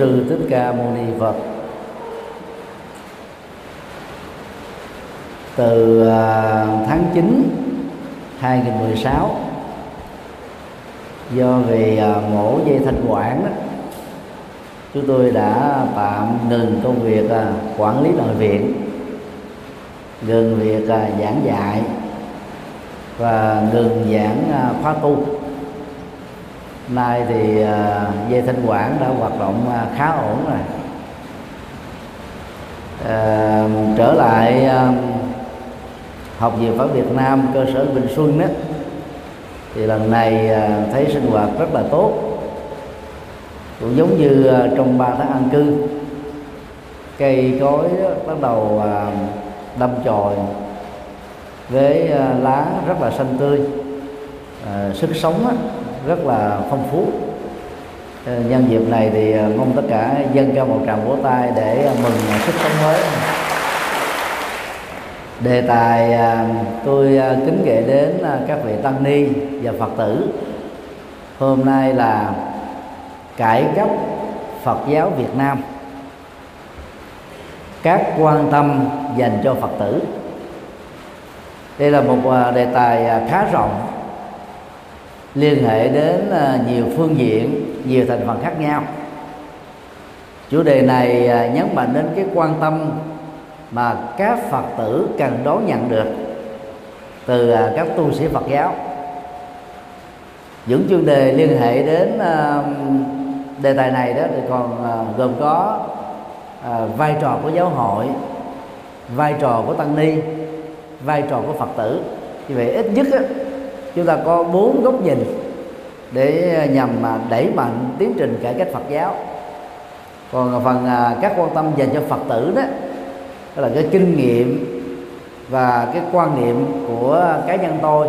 sư thích ca mâu ni phật. Từ à, tháng 9 2016 do vì à, mổ dây thanh quản đó chúng tôi đã tạm ngừng công việc à, quản lý nội viện, ngừng việc giảng dạy và ngừng giảng khóa tu nay thì à, dây thanh quản đã hoạt động à, khá ổn rồi. À, trở lại à, học viện pháp Việt Nam cơ sở Bình Xuân đó thì lần này à, thấy sinh hoạt rất là tốt. Cũng giống như à, trong ba tháng an cư cây cối bắt đầu à, đâm chồi với lá rất là xanh tươi. Sức sống rất là phong phú. Ờ, nhân dịp này thì ờ, mong tất cả dân cho một tràng vỗ tay để ờ, mừng sức sống mới. Đề tài tôi kính gửi đến các vị tăng ni và phật tử. Hôm nay là cải cách phật giáo việt nam. Các quan tâm dành cho phật tử. Đây là một đề tài khá rộng liên hệ đến à, nhiều phương diện, nhiều thành phần khác nhau. Chủ đề này à, nhấn mạnh đến cái quan tâm mà các phật tử cần đón nhận được từ à, các tu sĩ phật giáo. Những chuyên đề liên hệ đến đề tài này đó thì còn gồm có vai trò của giáo hội, vai trò của tăng ni, vai trò của phật tử. Như vậy, ít nhất chúng ta có bốn góc nhìn để à, nhằm à, đẩy mạnh tiến trình cải cách Phật giáo. Còn phần à, các quan tâm dành cho Phật tử đó đó là cái kinh nghiệm và cái quan niệm của cá nhân tôi.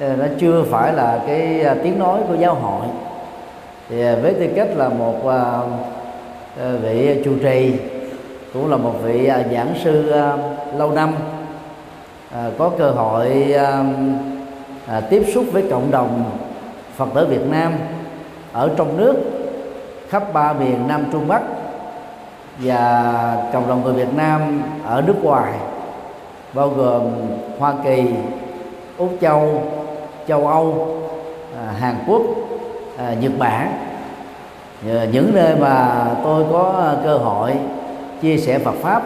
Ờ, nó chưa phải là cái tiếng nói của giáo hội. Thì với tư cách là một vị chủ trì, cũng là một vị giảng sư lâu năm có cơ hội À, tiếp xúc với cộng đồng Phật tử Việt Nam ở trong nước khắp ba miền Nam Trung Bắc và cộng đồng người Việt Nam ở nước ngoài bao gồm Hoa Kỳ, Úc Châu, châu Âu, à, Hàn Quốc, à, Nhật Bản. Những nơi mà tôi có cơ hội chia sẻ Phật pháp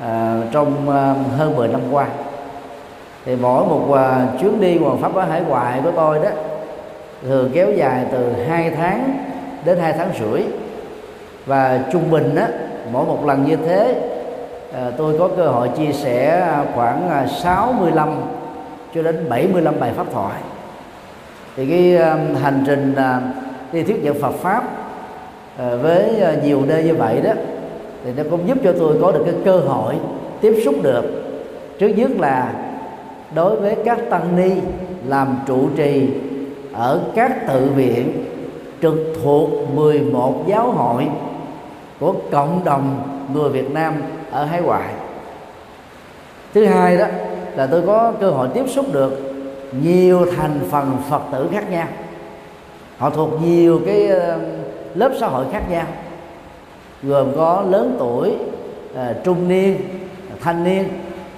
à, trong à, hơn 10 năm qua thì mỗi một à, chuyến đi hoàn pháp ở hải ngoại của tôi đó thường kéo dài từ 2 tháng đến 2 tháng rưỡi. Và trung bình đó mỗi một lần như thế uh, tôi có cơ hội chia sẻ khoảng à, 65 cho đến 75 bài pháp thoại. Thì cái uh, hành trình đi thuyết giảng Phật pháp với nhiều nơi như vậy đó thì nó cũng giúp cho tôi có được cái cơ hội tiếp xúc được. Trước nhất là đối với các tăng ni làm trụ trì ở các tự viện trực thuộc 11 giáo hội của cộng đồng người Việt Nam ở hải ngoại. Thứ hai đó là tôi có cơ hội tiếp xúc được nhiều thành phần Phật tử khác nhau. Họ thuộc nhiều cái ờ, lớp xã hội khác nhau, gồm có lớn tuổi ờ, trung niên ờ, thanh niên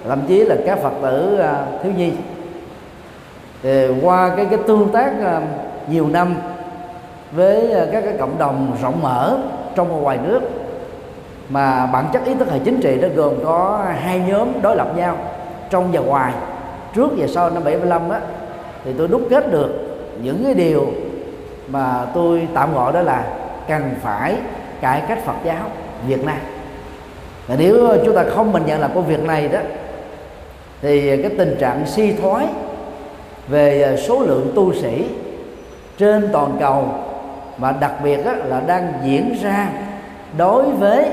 thậm chí là các phật tử à, thiếu nhi. Thì qua cái cái tương tác à, nhiều năm với à, các cái cộng đồng rộng mở trong và ngoài nước, mà bản chất ý thức hệ chính trị nó gồm có hai nhóm đối lập nhau trong và ngoài. Trước và sau năm 75 á, thì tôi đúc kết được những cái điều mà tôi tạm gọi đó là cần phải cải cách Phật giáo Việt Nam. Và nếu chúng ta không mình nhận là công việc này đó thì à, cái tình trạng suy thoái về à, số lượng tu sĩ trên toàn cầu mà đặc biệt là đang diễn ra đối với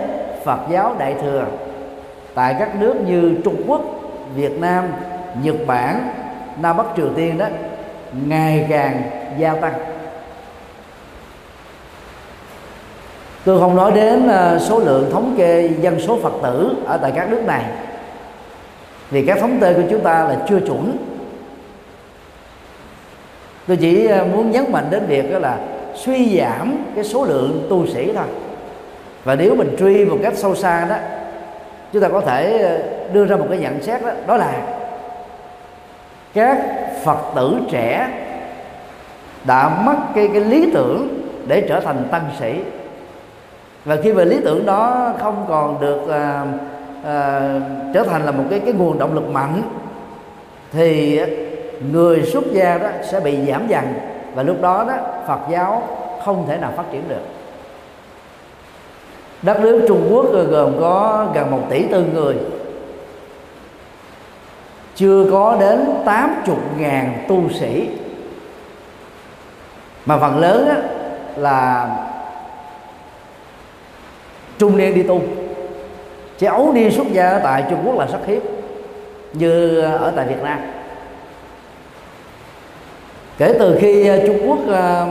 Phật giáo Đại thừa tại các nước như Trung Quốc, Việt Nam, Nhật Bản, Nam Bắc Triều Tiên đó ngày càng gia tăng. Tôi không nói đến à, số lượng thống kê dân số Phật tử ở tại các nước này vì các phóng tên của chúng ta là chưa chuẩn. Tôi chỉ ờ, muốn nhấn mạnh đến việc đó là suy giảm cái số lượng tu sĩ thôi. Và nếu mình truy một cách sâu xa đó chúng ta có thể ờ, đưa ra một cái nhận xét đó đó là các phật tử trẻ đã mất cái cái lý tưởng để trở thành tăng sĩ. Và khi mà lý tưởng đó không còn được uh, à, trở thành là một cái cái nguồn động lực mạnh thì người xuất gia đó sẽ bị giảm dần và lúc đó đó Phật giáo không thể nào phát triển được. Đất nước Trung Quốc gồm có gần một tỷ tư người chưa có đến 80 ngàn tu sĩ. Mà phần lớn là trung niên đi tu chứ ấu niên xuất gia tại Trung Quốc là rất hiếm như ở tại Việt Nam. Kể từ khi ờ, Trung Quốc uh,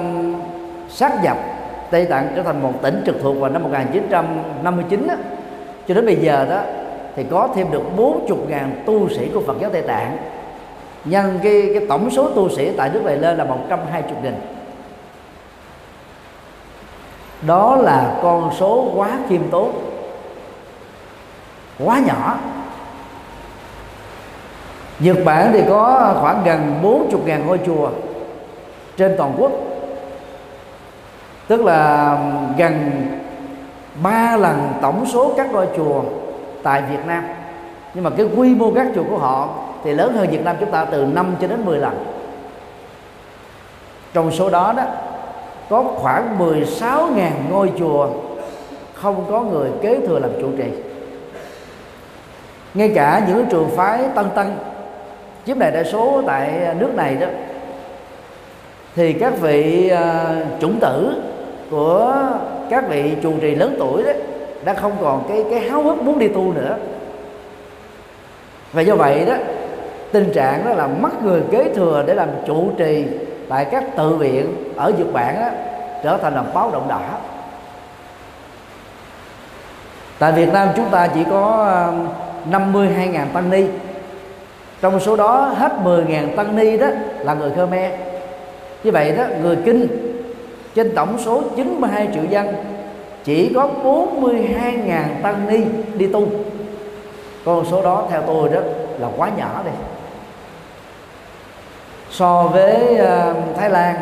sát nhập Tây Tạng trở thành một tỉnh trực thuộc vào năm 1959 đó cho đến bây giờ đó thì có thêm được 40.000 tu sĩ của Phật giáo Tây Tạng. Nhân cái, cái tổng số tu sĩ tại nước này lên là 120 nghìn. Đó là con số quá khiêm tốn quá nhỏ. Nhật Bản thì có khoảng gần 40.000 ngôi chùa trên toàn quốc. Tức là gần ba lần tổng số các ngôi chùa tại Việt Nam. Nhưng mà cái quy mô các chùa của họ thì lớn hơn Việt Nam chúng ta từ 5 cho đến 10 lần. Trong số đó đó, có khoảng 16.000 ngôi chùa không có người kế thừa làm chủ trì ngay cả những trường phái tân tân chiếm đại đa số tại nước này đó thì các vị uh, chủng tử của các vị trụ trì lớn tuổi đó đã không còn cái cái háo hức muốn đi tu nữa. Và do vậy đó tình trạng đó là mất người kế thừa để làm trụ trì tại các tự viện ở Nhật Bản đó, trở thành là báo động đỏ. Tại Việt Nam chúng ta chỉ có ờ, 52.000 tăng ni. Trong số đó hết 10.000 tăng ni đó là người Khmer. Như vậy đó người kinh trên tổng số 92 triệu dân chỉ có 42.000 tăng ni đi tu. Con số đó theo tôi đó là quá nhỏ đi. So với uh, Thái Lan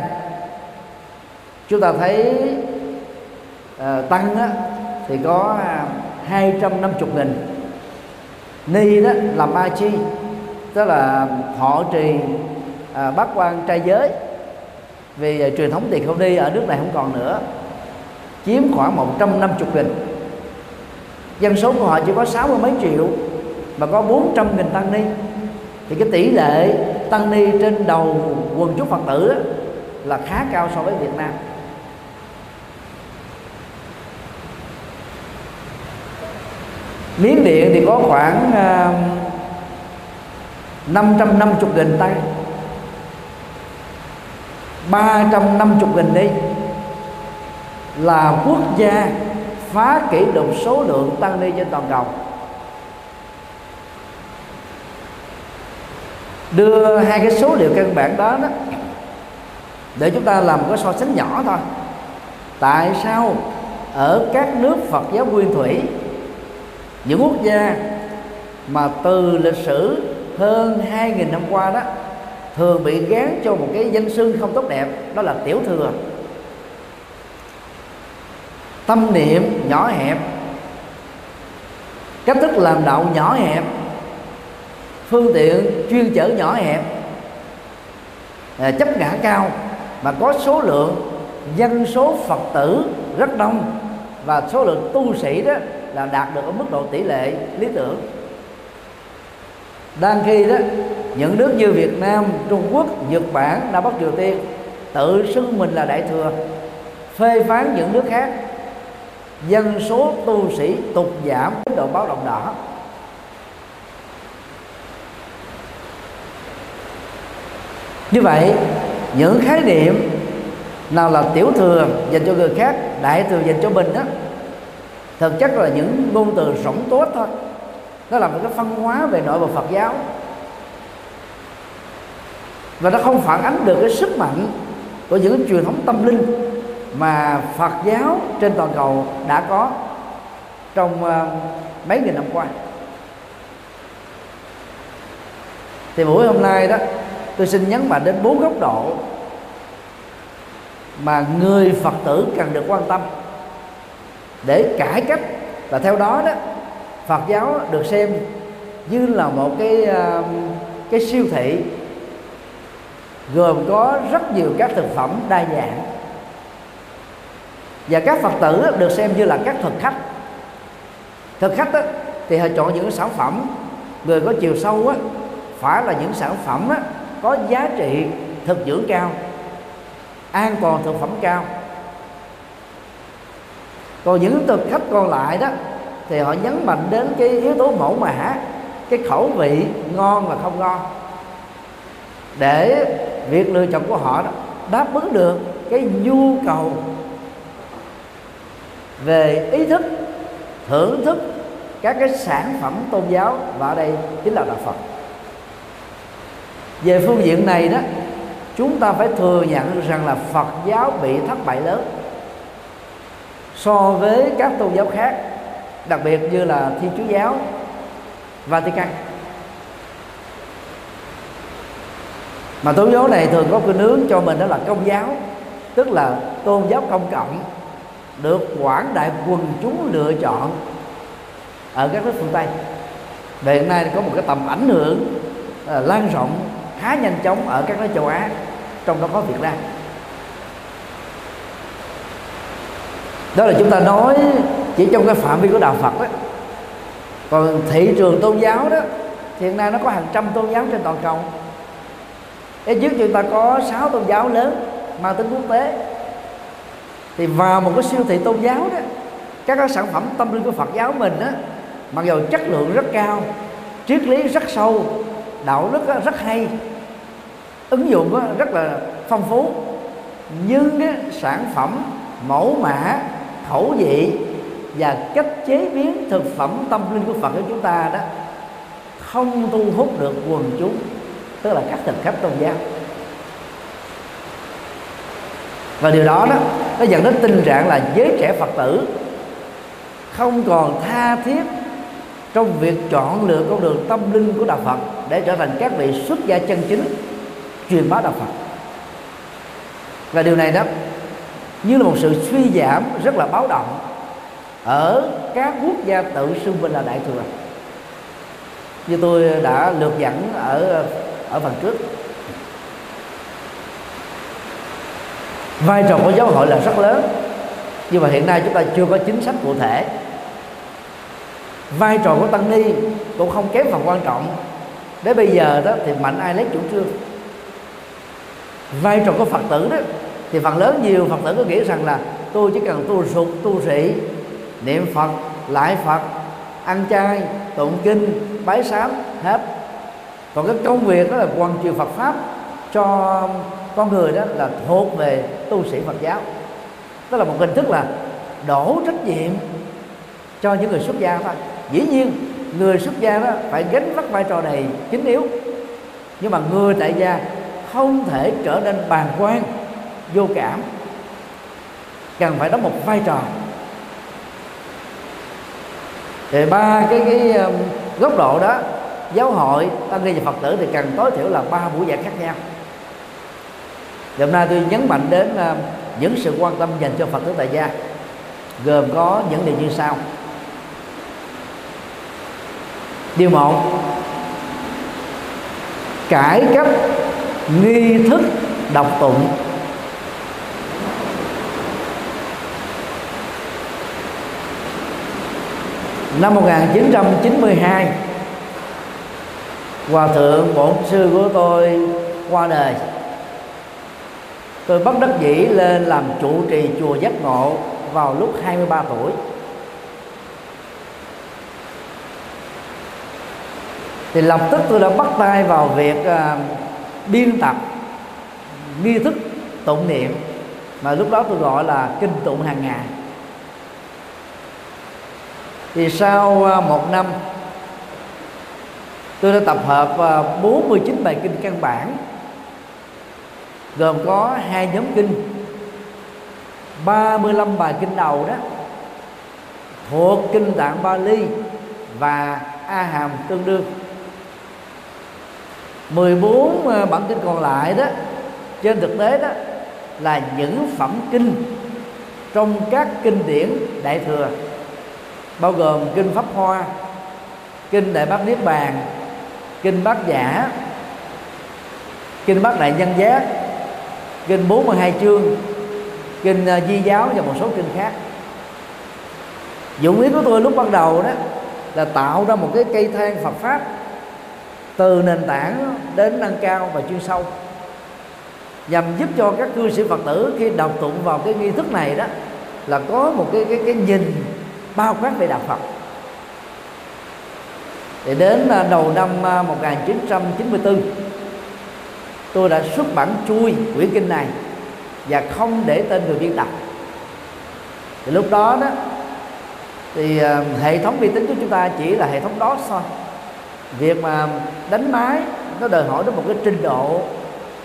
chúng ta thấy uh, tăng á, thì có à, uh, 250 nghìn ni đó là ma chi tức là họ trì à, bát quan trai giới. Vì à, truyền thống tiền không đi ở nước này không còn nữa chiếm khoảng 150 nghìn. Dân số của họ chỉ có sáu mươi mấy triệu mà có 400 nghìn tăng ni. Thì cái tỷ lệ tăng ni trên đầu quần chúng phật tử là khá cao so với Việt Nam. Miến Điện thì có khoảng ờ, uh, 550 nghìn tay, 350 nghìn đi. Là quốc gia phá kỷ lục số lượng tăng ni trên toàn cầu. Đưa hai cái số liệu căn bản đó đó để chúng ta làm một cái so sánh nhỏ thôi. Tại sao ở các nước Phật giáo nguyên thủy những quốc gia mà từ lịch sử hơn 2.000 năm qua đó, thường bị gán cho một cái danh xưng không tốt đẹp, đó là tiểu thừa. Tâm niệm nhỏ hẹp, cách thức làm đạo nhỏ hẹp, phương tiện chuyên chở nhỏ hẹp à, chấp ngã cao, mà có số lượng dân số phật tử rất đông và số lượng tu sĩ đó là đạt được ở mức độ tỷ lệ lý tưởng. Đang khi đó những nước như Việt Nam, Trung Quốc, Nhật Bản, Nam Bắc Triều Tiên tự xưng mình là đại thừa phê phán những nước khác. Dân số tu sĩ tục giảm đến độ báo động đỏ. Như vậy những khái niệm nào là tiểu thừa dành cho người khác đại thừa dành cho mình đó thực chất là những ngôn từ rỗng tốt thôi. Nó là một cái phân hóa về nội bộ Phật giáo. Và nó không phản ánh được cái sức mạnh của những truyền thống tâm linh mà Phật giáo trên toàn cầu đã có trong ờ, mấy nghìn năm qua. Thì buổi hôm nay đó, tôi xin nhấn mạnh đến bốn góc độ mà người phật tử cần được quan tâm để cải cách. Và theo đó đó Phật giáo được xem như là một cái um, cái siêu thị gồm có rất nhiều các thực phẩm đa dạng. Và các phật tử được xem như là các thực khách. Thực khách đó, thì họ chọn những sản phẩm người có chiều sâu á, phải là những sản phẩm á, có giá trị thực dưỡng cao an toàn thực phẩm cao còn những thực khách còn lại đó, thì họ nhấn mạnh đến cái yếu tố mẫu mã, cái khẩu vị ngon và không ngon. Để việc lựa chọn của họ đó đáp ứng được cái nhu cầu về ý thức, thưởng thức các cái sản phẩm tôn giáo, và ở đây chính là đạo Phật. Về phương diện này đó, chúng ta phải thừa nhận rằng là Phật giáo bị thất bại lớn so với các tôn giáo khác đặc biệt như là Thiên Chúa giáo Vatican. Mà tôn giáo này thường có cái nướng cho mình đó là công giáo tức là tôn giáo công cộng được quảng đại quần chúng lựa chọn ở các nước phương tây. Và hiện nay có một cái tầm ảnh hưởng uh, lan rộng khá nhanh chóng ở các nước châu á trong đó có việt nam. Đó là chúng ta nói chỉ trong cái phạm vi của đạo phật đó còn thị trường tôn giáo đó, thì hiện nay nó có hàng trăm tôn giáo trên toàn cầu. Ít trước chúng ta có sáu tôn giáo lớn, mang tính quốc tế. Thì vào một cái siêu thị tôn giáo đó, các cái sản phẩm tâm linh của Phật giáo mình đó mặc dù chất lượng rất cao, triết lý rất sâu, đạo đức rất hay, ứng dụng rất là phong phú, nhưng cái sản phẩm, mẫu mã khẩu vị và cách chế biến thực phẩm tâm linh của Phật của chúng ta đó không thu hút được quần chúng, tức là các thực khách tôn giáo. Và điều đó đó, nó dẫn đến tình trạng là giới trẻ phật tử không còn tha thiết trong việc chọn lựa con đường tâm linh của đạo phật để trở thành các vị xuất gia chân chính truyền bá đạo phật. Và điều này đó như là một sự suy giảm rất là báo động ở các quốc gia tự xưng mình là đại thừa. Như tôi đã lược dẫn ở ở phần trước. Vai trò của giáo hội là rất lớn, nhưng mà hiện nay chúng ta chưa có chính sách cụ thể. Vai trò của tăng ni cũng không kém phần quan trọng. Đến bây giờ đó thì mạnh ai lấy chủ trương? Vai trò của phật tử đó thì phần lớn nhiều phật tử có nghĩ rằng là tôi chỉ cần tu sụt tu sĩ niệm phật, lại phật, ăn chay, tụng kinh, bái sám, hết. Còn cái công việc đó là quan truyền phật pháp cho con người đó là thuộc về tu sĩ Phật giáo. Đó là một hình thức là đổ trách nhiệm cho những người xuất gia thôi dĩ nhiên, người xuất gia đó phải gánh vác vai trò này chính yếu. Nhưng mà người tại gia không thể trở nên bàn quan vô cảm, cần phải đóng một vai trò. Thì ba cái cái góc độ đó, giáo hội, tăng ni và phật tử thì cần tối thiểu là ba buổi giảng khác nhau. Hôm nay tôi nhấn mạnh đến những sự quan tâm dành cho phật tử tại gia, gồm có những điều như sau. Điều một, cải cách nghi thức đọc tụng. Năm 1992 hòa thượng bổn sư của tôi qua đời. Tôi bất đắc dĩ lên làm trụ trì chùa giác ngộ vào lúc 23 tuổi. Thì lập tức tôi đã bắt tay vào việc uh, biên tập nghi thức tụng niệm mà lúc đó tôi gọi là kinh tụng hàng ngày thì sau à, một năm, tôi đã tập hợp à, 49 bài kinh căn bản, gồm có hai nhóm kinh 35 bài kinh đầu đó, thuộc kinh tạng Bali và A Hàm tương đương. 14 à, bản kinh còn lại đó, trên thực tế đó, là những phẩm kinh trong các kinh điển đại thừa bao gồm kinh pháp hoa, kinh đại bát niết bàn, kinh bát giả, kinh bát đại nhân giác, kinh 42 chương, kinh ờ, di giáo và một số kinh khác. Dụng ý của tôi lúc ban đầu đó là tạo ra một cái cây thang Phật pháp từ nền tảng đến nâng cao và chuyên sâu, nhằm giúp cho các cư sĩ Phật tử khi đọc tụng vào cái nghi thức này đó là có một cái cái cái nhìn bao quát về đạo Phật. Để đến à, đầu năm à, 1994 tôi đã xuất bản chui quyển kinh này và không để tên người biên tập. Thì lúc đó đó, thì à, hệ thống vi tính của chúng ta chỉ là hệ thống đó thôi. Việc mà đánh máy nó đòi hỏi đến một cái trình độ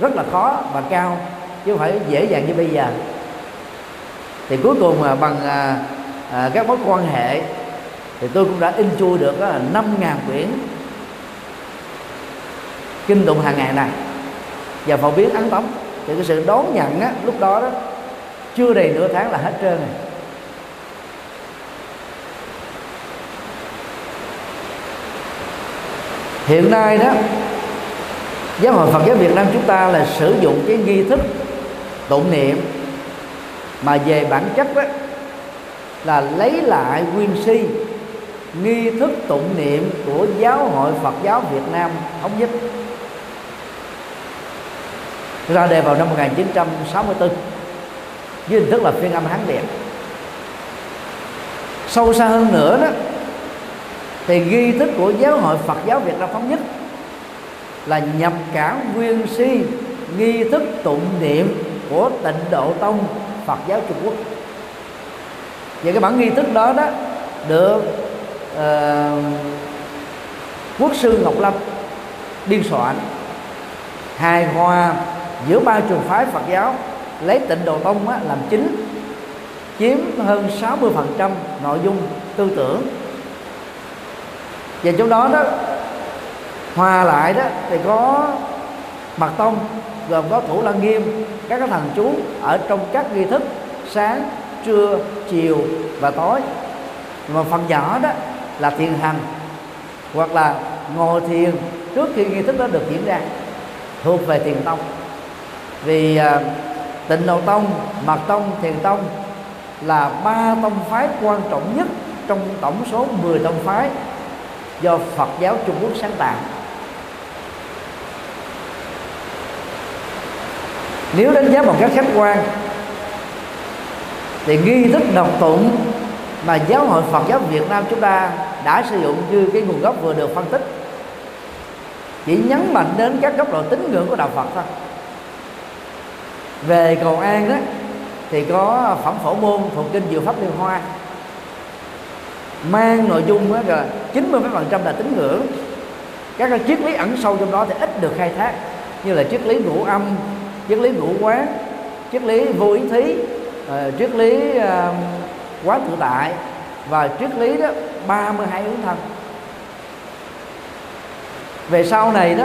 rất là khó và cao chứ không phải dễ dàng như bây giờ. Thì cuối cùng mà bằng à, các mối quan hệ thì tôi cũng đã in chui được năm ngàn quyển kinh tụng hàng ngày này. Và phổ biến ấn tống. Thì cái sự đón nhận á, lúc đó đó chưa đầy nửa tháng là hết trơn rồi. Hiện nay đó giáo hội Phật giáo Việt Nam chúng ta là sử dụng cái nghi thức tụng niệm mà về bản chất đó là lấy lại nguyên si, nghi thức tụng niệm của giáo hội Phật giáo Việt Nam thống nhất. Ra đề vào năm 1964 với hình thức là phiên âm Hán Việt sâu xa hơn nữa đó, thì nghi thức của giáo hội Phật giáo Việt Nam thống nhất là nhập cả nguyên si, nghi thức tụng niệm của tịnh độ tông Phật giáo Trung Quốc và cái bản nghi thức đó đó được uh, quốc sư Ngọc Lâm biên soạn. Hài hòa giữa ba trường phái Phật giáo lấy tịnh độ tông á, làm chính chiếm hơn 60% nội dung tư tưởng. Và trong đó đó hòa lại đó thì có mật tông gồm có thủ lăng nghiêm các cái thần chú ở trong các nghi thức sáng trưa chiều và tối. Mà phần nhỏ đó là thiền hành hoặc là ngồi thiền trước khi nghi thức đó được diễn ra thuộc về thiền tông. Vì à, tịnh độ tông mật tông thiền tông là ba tông phái quan trọng nhất trong tổng số 10 tông phái do Phật giáo Trung Quốc sáng tạo. Nếu đánh giá một cách khách quan thì nghi thức đọc tụng mà giáo hội Phật giáo Việt Nam chúng ta đã sử dụng như cái nguồn gốc vừa được phân tích. Chỉ nhấn mạnh đến các góc độ tín ngưỡng của đạo Phật thôi. Về cầu an đó thì có phẩm phổ môn thuộc kinh diệu pháp liên hoa. Mang nội dung đó là 90 phần trăm là tín ngưỡng. Các cái triết lý ẩn sâu trong đó thì ít được khai thác, như là triết lý ngũ âm, triết lý ngũ quán, triết lý vô ý thí uh, triết lý ờ, uh, quán tự tại và triết lý đó 32 ứng thân. Về sau này đó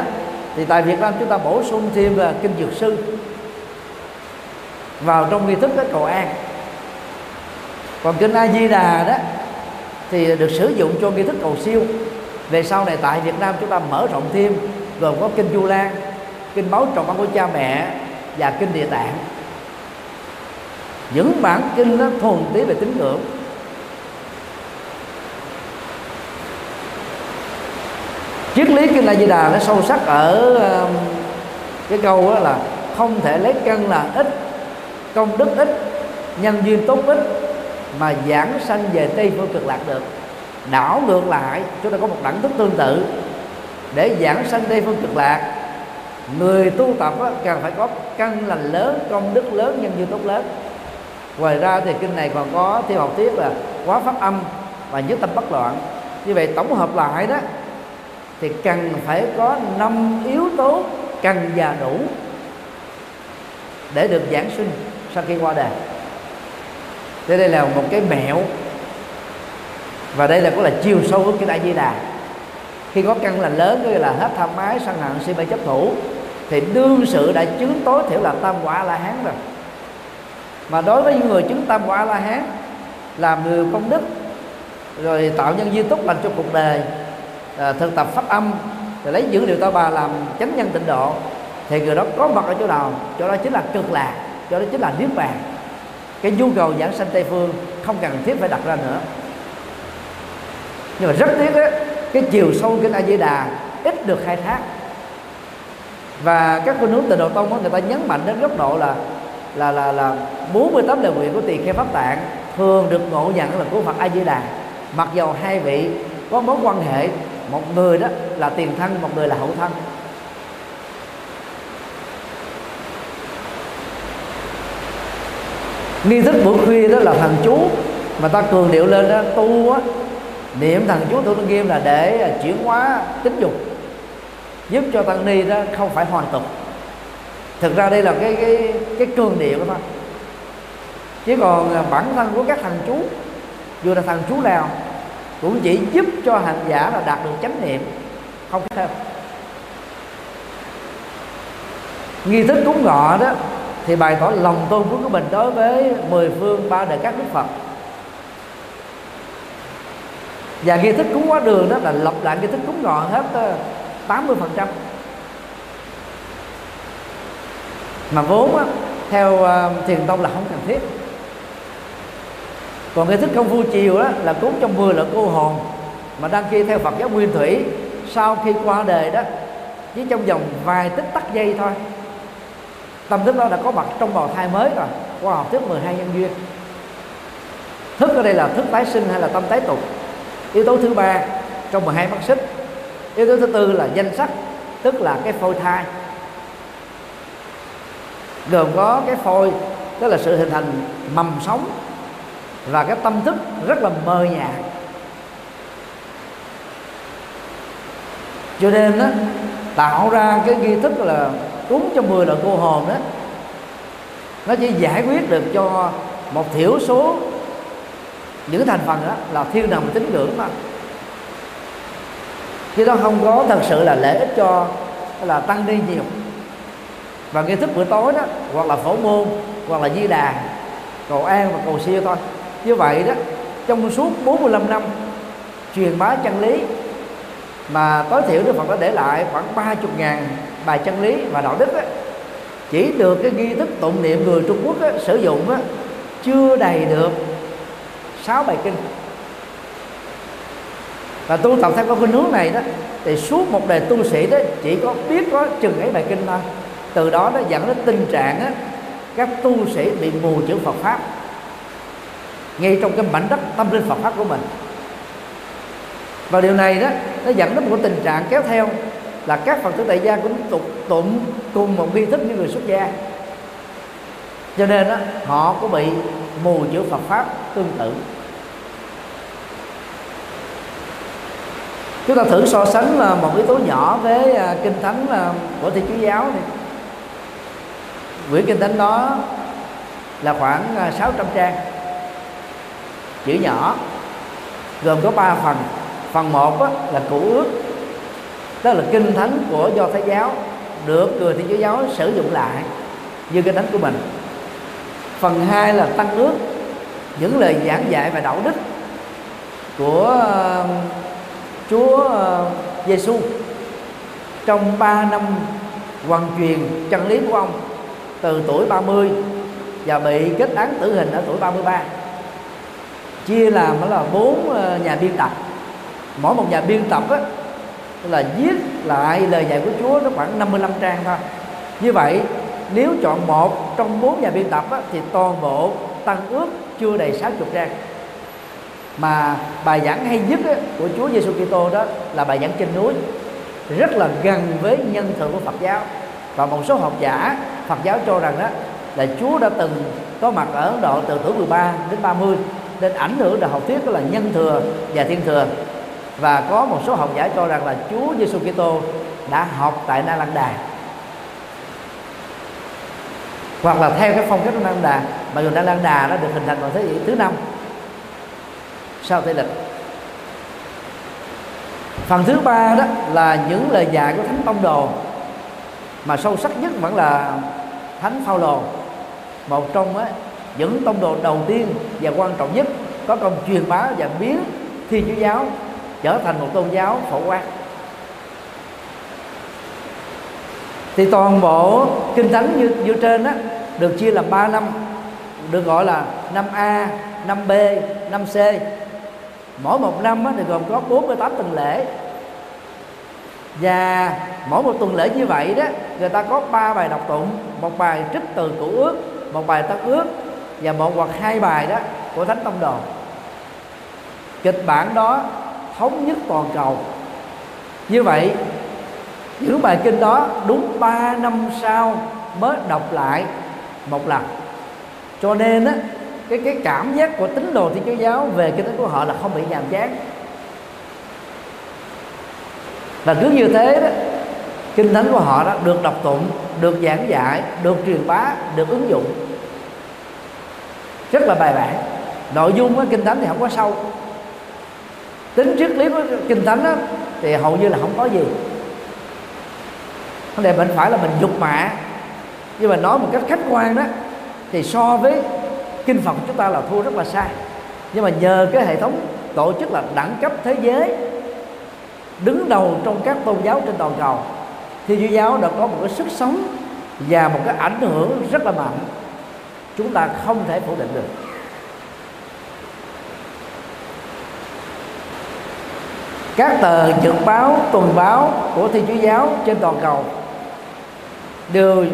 thì tại Việt Nam chúng ta bổ sung thêm là kinh dược sư vào trong nghi thức cái cầu an. Còn kinh A Di Đà đó thì được sử dụng cho nghi thức cầu siêu. Về sau này tại Việt Nam chúng ta mở rộng thêm gồm có kinh Du Lan kinh báo trọng ăn của cha mẹ và kinh địa tạng những bản kinh nó thuần tí về tín ngưỡng. Triết lý kinh A Di Đà nó sâu sắc ở um, cái câu đó là không thể lấy cân là ít công đức ít nhân duyên tốt ít mà giảng sanh về tây phương cực lạc được. Đảo ngược lại chúng ta có một đẳng thức tương tự. Để giảng sanh tây phương cực lạc người tu tập á, cần phải có căn lành lớn công đức lớn nhân duyên tốt lớn ngoài ra thì kinh này còn có theo học tiếp là quá pháp âm và nhất tâm bất loạn. Như vậy tổng hợp lại đó, thì cần phải có năm yếu tố cần và đủ để được giảng sinh sau khi qua đời. Thế đây là một cái mẹo và đây là cũng là chiều sâu của cái đại di đà. Khi có căn là lớn như là hết tham ái, sân hận, si mê chấp thủ, thì đương sự đã chứng tối thiểu là tam quả la hán rồi mà đối với những người chứng tam quả la hán làm người công đức rồi tạo nhân duyên tốt lành cho cuộc đời à, thực tập pháp âm rồi lấy dữ liệu ta bà làm chánh nhân tịnh độ thì người đó có mặt ở chỗ nào? Chỗ đó chính là cực lạc chỗ đó chính là niết bàn. Cái nhu cầu giảng sanh tây phương không cần thiết phải đặt ra nữa. Nhưng mà rất tiếc đó, cái chiều sâu kinh a di đà ít được khai thác. Và các khuynh hướng tịnh độ tông đó, người ta nhấn mạnh đến góc độ là là là là 48 lời nguyện của tỳ kheo pháp tạng thường được ngộ nhận là của Phật A Di Đà mặc dầu hai vị có mối quan hệ, một người đó là tiền thân, một người là hậu thân. Nghi thức buổi khuya đó là thần chú mà ta cường điệu lên đó, tu á, niệm thần chú thủ nghiêm là để à, chuyển hóa tính dục, giúp cho tăng ni đó không phải hoàn tục thực ra đây là cái cái cái cường điệu thôi. Chứ còn à, bản thân của các thằng chú, dù là thằng chú nào, cũng chỉ giúp cho hành giả là đạt được chánh niệm, không thêm. Nghi thức cúng ngọ đó, thì bày tỏ lòng tôn kính của mình đối với mười phương ba đời các đức phật. Và nghi thức cúng quá đường đó là lặp lại nghi thức cúng ngọ hết ờ, 80 phần trăm. Mà vốn á, theo ờ, uh, thiền tông là không cần thiết. Còn cái thức công phu chiều đó là cúng trong mưa là cô hồn mà đăng ký theo Phật giáo Nguyên Thủy. Sau khi qua đời đó chỉ trong vòng vài tích tắc giây thôi tâm thức đó đã có mặt trong bào thai mới rồi qua học thức 12 nhân duyên. Thức ở đây là thức tái sinh hay là tâm tái tục? Yếu tố thứ ba trong 12 mắt xích. Yếu tố thứ tư là danh sắc tức là cái phôi thai gồm có cái phôi tức là sự hình thành mầm sống và cái tâm thức rất là mờ nhạt. Cho nên đó, tạo ra cái nghi thức là cúng cho 10 là cô hồn đó nó chỉ giải quyết được cho một thiểu số những thành phần đó là thiên đồng tín ngưỡng mà. Chứ nó không có thật sự là lợi ích cho là tăng đi nhiều và nghi thức bữa tối đó hoặc là phổ môn hoặc là di đà cầu an và cầu siêu thôi. Như vậy đó trong suốt 45 năm truyền bá chân lý mà tối thiểu Đức Phật đã để lại khoảng 30 ngàn bài chân lý và đạo đức đó, chỉ được cái nghi thức tụng niệm người Trung Quốc đó, sử dụng đó, chưa đầy được sáu bài kinh. Và tu tập theo cái khuynh hướng này đó thì suốt một đời tu sĩ đó chỉ có biết có chừng ấy bài kinh thôi từ đó nó dẫn đến tình trạng á, các tu sĩ bị mù chữ Phật pháp. Ngay trong cái mảnh đất tâm linh Phật pháp của mình. Và điều này đó nó dẫn đến một tình trạng kéo theo là các phật tử tại gia cũng tục tụng cùng một nghi thức như người xuất gia. Cho nên đó, họ cũng bị mù chữ Phật pháp tương tự. Chúng ta thử so sánh là một yếu tố nhỏ với à, kinh thánh à, của thiên chúa giáo này quyển kinh thánh đó là khoảng à, 600 trang. Chữ nhỏ gồm có 3 phần. Phần một là cũ ước đó là kinh thánh của do thái giáo được người thiên chúa giáo sử dụng lại như kinh thánh của mình. Phần hai là tăng ước những lời giảng dạy và đạo đức của uh, Chúa à, uh, Giêsu trong 3 năm hoàn truyền chân lý của ông từ tuổi 30 và bị kết án tử hình ở tuổi 33 chia làm là bốn ờ, nhà biên tập. Mỗi một nhà biên tập á, là viết lại lời dạy của Chúa nó khoảng 55 trang thôi. Như vậy nếu chọn một trong bốn nhà biên tập á, thì toàn bộ tăng ước chưa đầy 60 trang. Mà bài giảng hay nhất á, của Chúa Giêsu Kitô đó là bài giảng trên núi rất là gần với nhân thượng của Phật giáo. Và một số học giả Phật giáo cho rằng đó, là Chúa đã từng có mặt ở Ấn Độ từ tuổi 13 đến 30 nên ảnh hưởng đạo học thuyết đó là nhân thừa và thiên thừa. Và có một số học giả cho rằng là Chúa Giêsu Kitô đã học tại Na Lan Đà. Hoặc là theo cái phong cách của Na Lan Đà mà dù Na Lan Đà đã được hình thành vào thế kỷ thứ năm, sau thế lịch. Phần thứ ba đó là những lời dạy của thánh tông đồ mà sâu sắc nhất vẫn là thánh Phaolô. Một trong á, những tông đồ đầu tiên và quan trọng nhất có công truyền bá và biến thiên chúa giáo trở thành một tôn giáo phổ quát. Thì toàn bộ kinh thánh như như trên á được chia làm 3 năm được gọi là năm A, năm B, năm C. Mỗi một năm á, thì gồm có 48 tuần lễ và mỗi một tuần lễ như vậy đó, người ta có ba bài đọc tụng, một bài trích từ cũ ước, một bài tân ước và một hoặc hai bài đó của thánh tông đồ. Kịch bản đó thống nhất toàn cầu. Như vậy, những bài kinh đó đúng 3 năm sau mới đọc lại một lần. Cho nên á, cái cái cảm giác của tín đồ thiên chúa giáo về kinh thánh của họ là không bị nhàm chán và cứ như thế đó kinh thánh của họ đó được đọc tụng được giảng dạy được truyền bá được ứng dụng. Rất là bài bản. Nội dung của kinh thánh thì không có sâu. Tính triết lý của kinh thánh đó, thì hầu như là không có gì. Vấn đề mình phải là mình dục mạ. Nhưng mà nói một cách khách quan đó thì so với kinh phật chúng ta là thua rất là xa. Nhưng mà nhờ cái hệ thống tổ chức là đẳng cấp thế giới đứng đầu trong các tôn giáo trên toàn cầu. Thì Chúa giáo đã có một cái sức sống và một cái ảnh hưởng rất là mạnh. Chúng ta không thể phủ định được. Các tờ nhật báo, tuần báo của thiên chúa giáo trên toàn cầu đều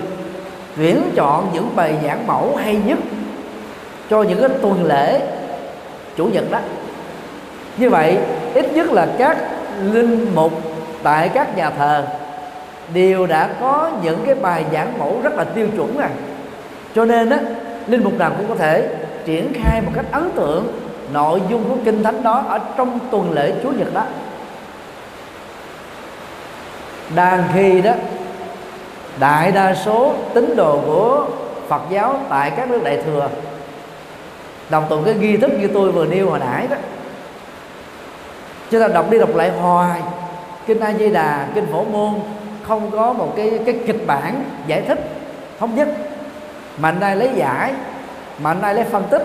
tuyển chọn những bài giảng mẫu hay nhất cho những cái tuần lễ chủ nhật đó. Như vậy, ít nhất là các linh mục tại các nhà thờ, đều đã có những cái bài giảng mẫu rất là tiêu chuẩn rồi cho nên á, linh mục nào cũng có thể triển khai một cách ấn tượng nội dung của kinh thánh đó ở trong tuần lễ chúa nhật đó. Đang khi đó, đại đa số tín đồ của Phật giáo tại các nước đại thừa, đồng tụng cái ghi thức như tôi vừa nêu hồi nãy đó chúng ta đọc đi đọc lại hoài. Kinh A Di Đà kinh Phổ môn không có một cái cái kịch bản giải thích thống nhất. Mà anh đây lấy giải mà anh đây lấy phân tích.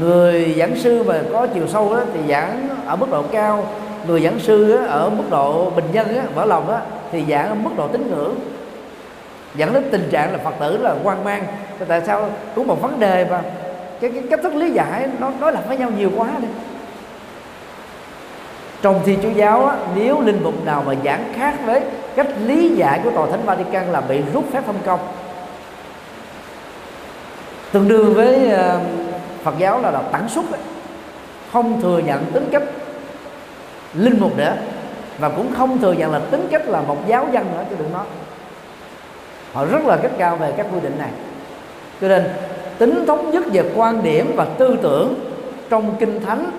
Người giảng sư mà có chiều sâu đó, thì giảng ở mức độ cao. Người giảng sư đó, ở mức độ bình dân đó, vỡ lòng đó, thì giảng ở mức độ tín ngưỡng. Dẫn đến tình trạng là phật tử là quan mang. Tại sao? Cũng một vấn đề mà cái, cái cách thức lý giải nó nói là với nhau nhiều quá đi trong thi chúa giáo á, nếu linh mục nào mà giảng khác với cách lý giải của tòa thánh Vatican là bị rút phép thông công. Tương đương với uh, Phật giáo là đọc tản xuất ấy. không thừa nhận tính cách linh mục nữa và cũng không thừa nhận là tính cách là một giáo dân nữa cho đừng nói. Họ rất là cách cao về các quy định này. Cho nên tính thống nhất về quan điểm và tư tưởng trong kinh thánh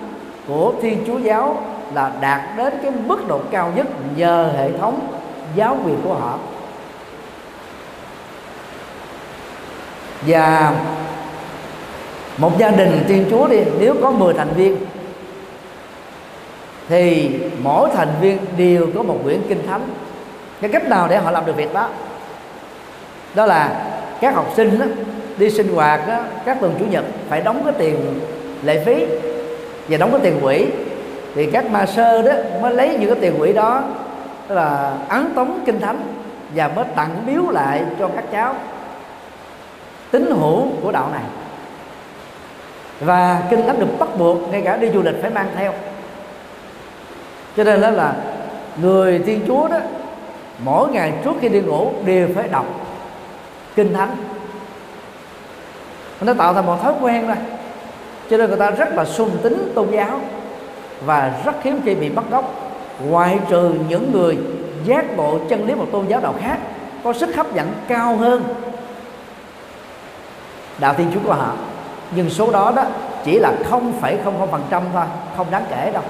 của thiên chúa giáo là đạt đến cái mức độ cao nhất nhờ hệ thống giáo quyền của họ. Và một gia đình thiên chúa đi nếu có 10 thành viên thì mỗi thành viên đều có một quyển kinh thánh. Cái cách nào để họ làm được việc đó? Đó là các học sinh đó, đi sinh hoạt đó, các tuần chủ nhật phải đóng cái tiền lệ phí và đóng cái tiền quỹ thì các ma sơ đó mới lấy những cái tiền quỹ đó, tức là ấn tống kinh thánh và mới tặng biếu lại cho các cháu. Tín hữu của đạo này. Và kinh thánh được bắt buộc ngay cả đi du lịch phải mang theo. Cho nên đó là người thiên chúa đó, mỗi ngày trước khi đi ngủ đều phải đọc kinh thánh. Nó tạo thành một thói quen rồi cho nên người ta rất là sùng tính tôn giáo và rất hiếm khi bị bắt gốc. Ngoại trừ những người giác ngộ chân lý một tôn giáo nào khác có sức hấp dẫn cao hơn. Đạo thiên chúa của họ nhưng số đó đó chỉ là 0,00% thôi không đáng kể đâu.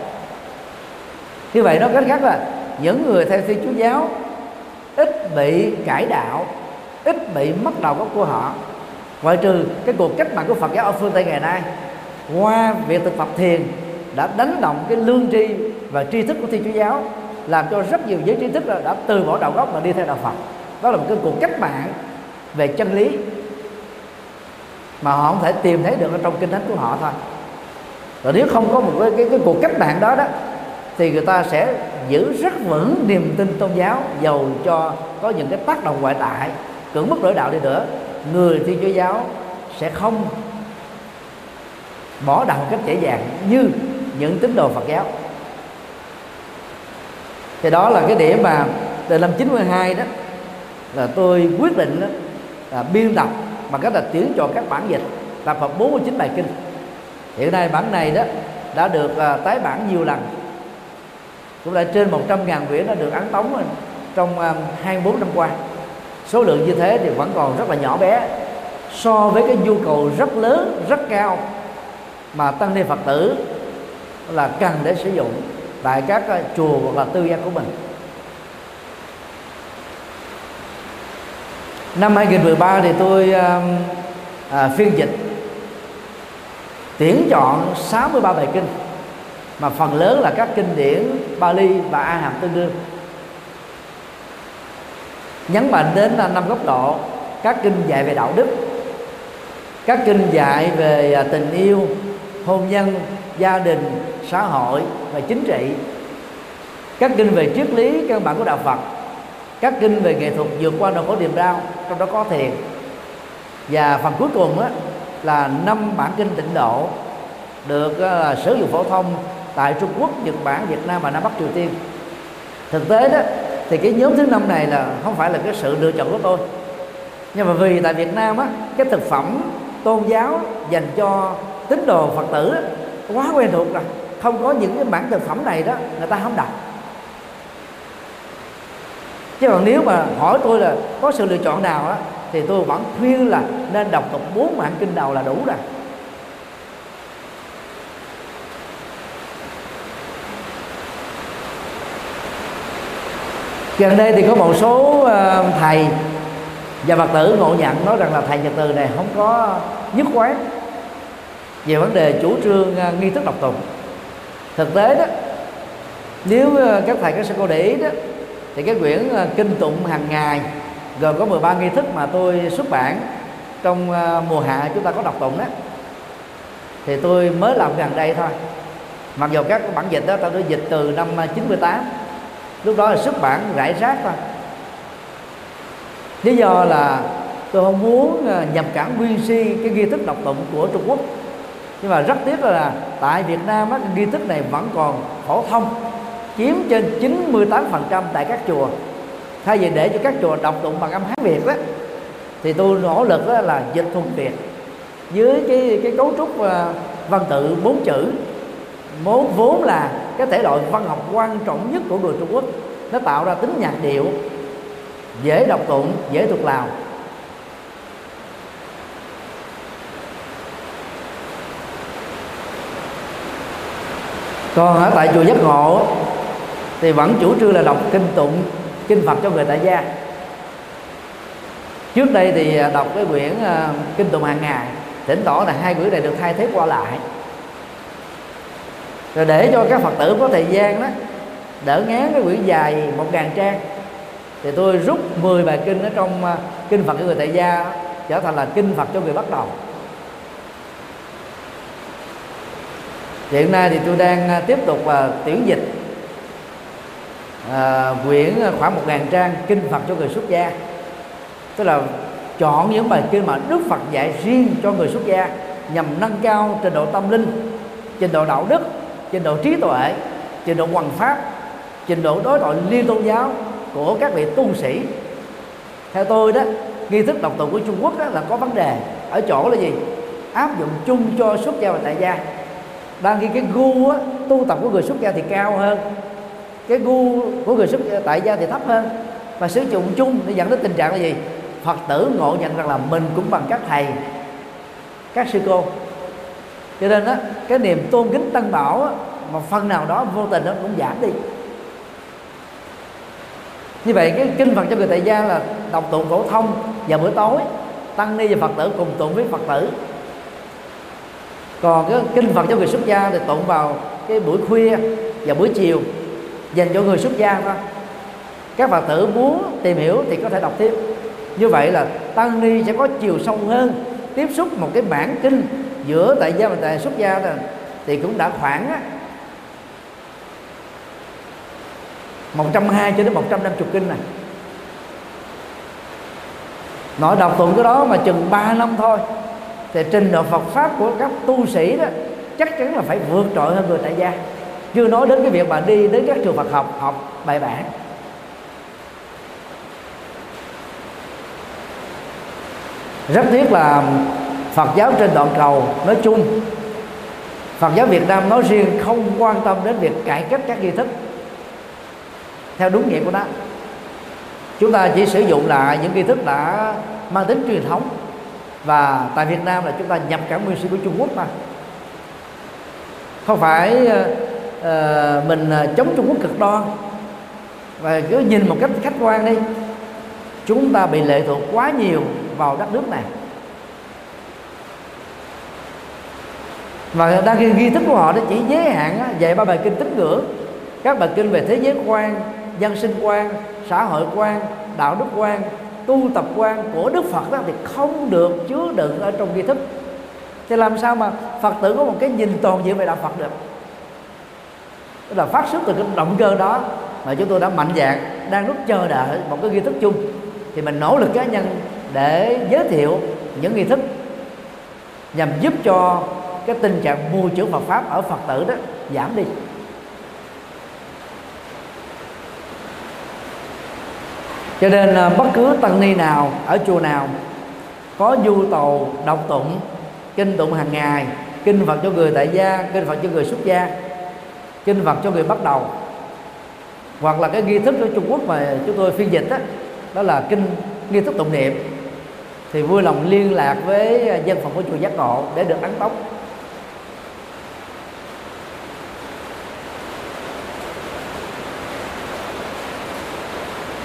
Như vậy nó cách khác là những người theo thiên chúa giáo ít bị cải đạo ít bị mất đầu gốc của họ. Ngoại trừ cái cuộc cách mạng của Phật giáo ở phương Tây ngày nay qua việc thực tập thiền đã đánh động cái lương tri và tri thức của Thiên Chúa giáo làm cho rất nhiều giới trí thức đã từ bỏ đạo gốc mà đi theo đạo Phật. Đó là một cái cuộc cách mạng về chân lý mà họ không thể tìm thấy được ở trong kinh thánh của họ thôi. Rồi nếu không có một cái, cái, cái cuộc cách mạng đó đó thì người ta sẽ giữ rất vững niềm tin tôn giáo dầu cho có những cái tác động ngoại tại cưỡng bức đổi đạo đi nữa. Người thiên chúa giáo sẽ không bỏ đạo cách dễ dàng như những tín đồ Phật giáo. Thì đó là cái điểm mà từ năm 92 đó là tôi quyết định đó, là biên tập bằng cách là tuyển chọn các bản dịch tập hợp 49 bài kinh. Hiện nay bản này đó đã được uh, tái bản nhiều lần. Cũng đã trên 100 ngàn quyển đã được ấn tống rồi trong à, uh, 24 năm qua. Số lượng như thế thì vẫn còn rất là nhỏ bé so với cái nhu cầu rất lớn rất cao mà tăng ni phật tử là cần để sử dụng tại các ờ, chùa hoặc là tư gia của mình. Năm 2013 thì tôi à, phiên dịch tuyển chọn 63 bài kinh mà phần lớn là các kinh điển Bali và A Hàm tương đương. Nhấn mạnh đến là năm góc độ các kinh dạy về đạo đức các kinh dạy về ờ, tình yêu hôn nhân gia đình xã hội và chính trị các kinh về triết lý căn bản của đạo Phật các kinh về nghệ thuật vượt qua nỗi khổ niềm đau trong đó có thiền và phần cuối cùng á, là năm bản kinh tịnh độ được uh, sử dụng phổ thông tại Trung Quốc, Nhật Bản, Việt Nam và Nam Bắc Triều Tiên. Thực tế đó thì cái nhóm thứ năm này là không phải là cái sự lựa chọn của tôi. Nhưng mà vì tại Việt Nam á cái thực phẩm tôn giáo dành cho tín đồ Phật tử á, quá quen thuộc rồi. Không có những cái bản thực phẩm này đó, người ta không đọc. Chứ còn nếu mà hỏi tôi là có sự lựa chọn nào á, thì tôi vẫn khuyên là nên đọc tục bốn bản kinh đầu là đủ rồi. Gần đây thì có một số ờ, thầy và phật tử ngộ nhận nói rằng là thầy nhật từ này không có nhất quán về vấn đề chủ trương à, nghi thức đọc tụng. Thực tế đó, nếu à, các thầy, các sư cô để ý đó, thì cái quyển à, kinh tụng hàng ngày gồm có 13 nghi thức mà tôi xuất bản trong mùa hạ chúng ta có đọc tụng đó, thì tôi mới làm gần đây thôi. Mặc dù các bản dịch đó tôi đã dịch từ năm 98 lúc đó là xuất bản rải rác thôi. Lý do là tôi không muốn nhập cản nguyên si, cái nghi thức đọc tụng của Trung Quốc nhưng mà rất tiếc là tại Việt Nam á, cái nghi thức này vẫn còn phổ thông chiếm trên 98% tại các chùa. Thay vì để cho các chùa đọc tụng bằng âm Hán Việt đó thì tôi nỗ lực đó là dịch thuần Việt dưới cái cái cấu trúc à, văn tự bốn chữ. Vốn vốn là cái thể loại văn học quan trọng nhất của người Trung Quốc. Nó tạo ra tính nhạc điệu dễ đọc tụng dễ thuộc lào. Còn ở tại chùa giác ngộ thì vẫn chủ trương là đọc kinh tụng kinh phật cho người tại gia. Trước đây thì à, đọc cái quyển uh, kinh tụng hàng ngày thỉnh tỏ là hai quyển này được thay thế qua lại. Rồi để cho các phật tử có thời gian đó đỡ ngán cái quyển dài một ngàn trang. Thì tôi rút 10 bài kinh ở trong uh, kinh Phật cho người tại gia trở thành là kinh Phật cho người bắt đầu. Hiện nay thì tôi đang à, tiếp tục uh, tuyển dịch uh, quyển khoảng một ngàn trang kinh Phật cho người xuất gia. Tức là chọn những bài kinh mà Đức Phật dạy riêng cho người xuất gia nhằm nâng cao trình độ tâm linh trình độ đạo đức trình độ trí tuệ trình độ hoằng pháp trình độ đối thoại liên tôn giáo của các vị tu sĩ. Theo tôi đó nghi thức độc tụng của Trung Quốc đó là có vấn đề ở chỗ là gì? Áp dụng chung cho xuất gia và tại gia đang khi cái gu á, tu tập của người xuất gia thì cao hơn. Cái gu của người xuất gia, tại gia thì thấp hơn. Và sử dụng chung để dẫn đến tình trạng là gì? Phật tử ngộ nhận rằng là mình cũng bằng các thầy các sư cô. Cho nên á cái niềm tôn kính tăng bảo á, mà phần nào đó vô tình nó cũng giảm đi. Như vậy cái kinh phật cho người tại gia là đọc tụng phổ thông vào buổi tối tăng ni và phật tử cùng tụng với phật tử còn cái kinh phật cho người xuất gia thì tụng vào cái buổi khuya và buổi chiều, dành cho người xuất gia thôi. Các phật tử muốn tìm hiểu thì có thể đọc tiếp. Như vậy là tăng ni sẽ có chiều sâu hơn, tiếp xúc một cái bản kinh giữa tại gia và tại xuất gia rồi thì cũng đã khoảng 120 cho đến 150 kinh này. Nội đọc tụng cái đó mà chừng 3 năm thôi thì trình độ Phật pháp của các tu sĩ đó, chắc chắn là phải vượt trội hơn người tại gia. Chưa nói đến cái việc mà đi đến các trường Phật học học bài bản. Rất tiếc là Phật giáo trên toàn cầu nói chung, Phật giáo Việt Nam nói riêng không quan tâm đến việc cải cách các nghi thức. Theo đúng nghĩa của nó, chúng ta chỉ sử dụng lại những nghi thức đã mang tính truyền thống và tại Việt Nam là chúng ta nhập cả nguyên sĩ của Trung Quốc mà. Không phải uh, mình ờ, chống Trung Quốc cực đoan. Và cứ nhìn một cách khách quan đi chúng ta bị lệ thuộc quá nhiều vào đất nước này. Và đang ghi thức của họ nó chỉ giới hạn dạy ba bài kinh tín ngưỡng các bài kinh về thế giới quan dân sinh quan xã hội quan đạo đức quan tu tập quan của đức phật đó thì không được chứa đựng ở trong nghi thức. Thì làm sao mà phật tử có một cái nhìn toàn diện về đạo phật được? Tức là phát xuất từ cái động cơ đó mà chúng tôi đã mạnh dạng đang lúc chờ đợi một cái nghi thức chung. Thì mình nỗ lực cá nhân để giới thiệu những nghi thức nhằm giúp cho cái tình trạng mua chữ Phật pháp ở Phật tử đó giảm đi. Cho nên à, bất cứ tăng ni nào ở chùa nào có du tàu đọc tụng kinh tụng hàng ngày kinh Phật cho người tại gia kinh Phật cho người xuất gia kinh Phật cho người bắt đầu. Hoặc là cái nghi thức của Trung Quốc mà chúng tôi phiên dịch đó, đó là kinh nghi thức tụng niệm. Thì vui lòng liên lạc với à, dân phòng của chùa giác ngộ để được ấn tống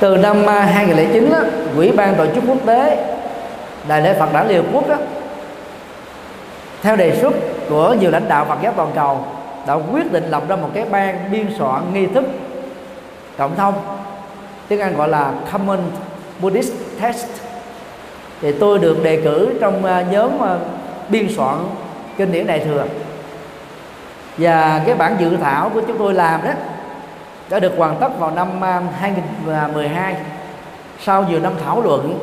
từ năm à, 2009 á, quỹ ban tổ chức quốc tế đại lễ Phật đản Liên Quốc á, theo đề xuất của nhiều lãnh đạo Phật giáo toàn cầu đã quyết định lập ra một cái ban biên soạn nghi thức cộng thông tiếng Anh gọi là Common Buddhist Text. Thì tôi được đề cử trong à, nhóm à, biên soạn kinh điển đại thừa. Và cái bản dự thảo của chúng tôi làm đó đã được hoàn tất vào năm à, 2012 à, sau nhiều năm thảo luận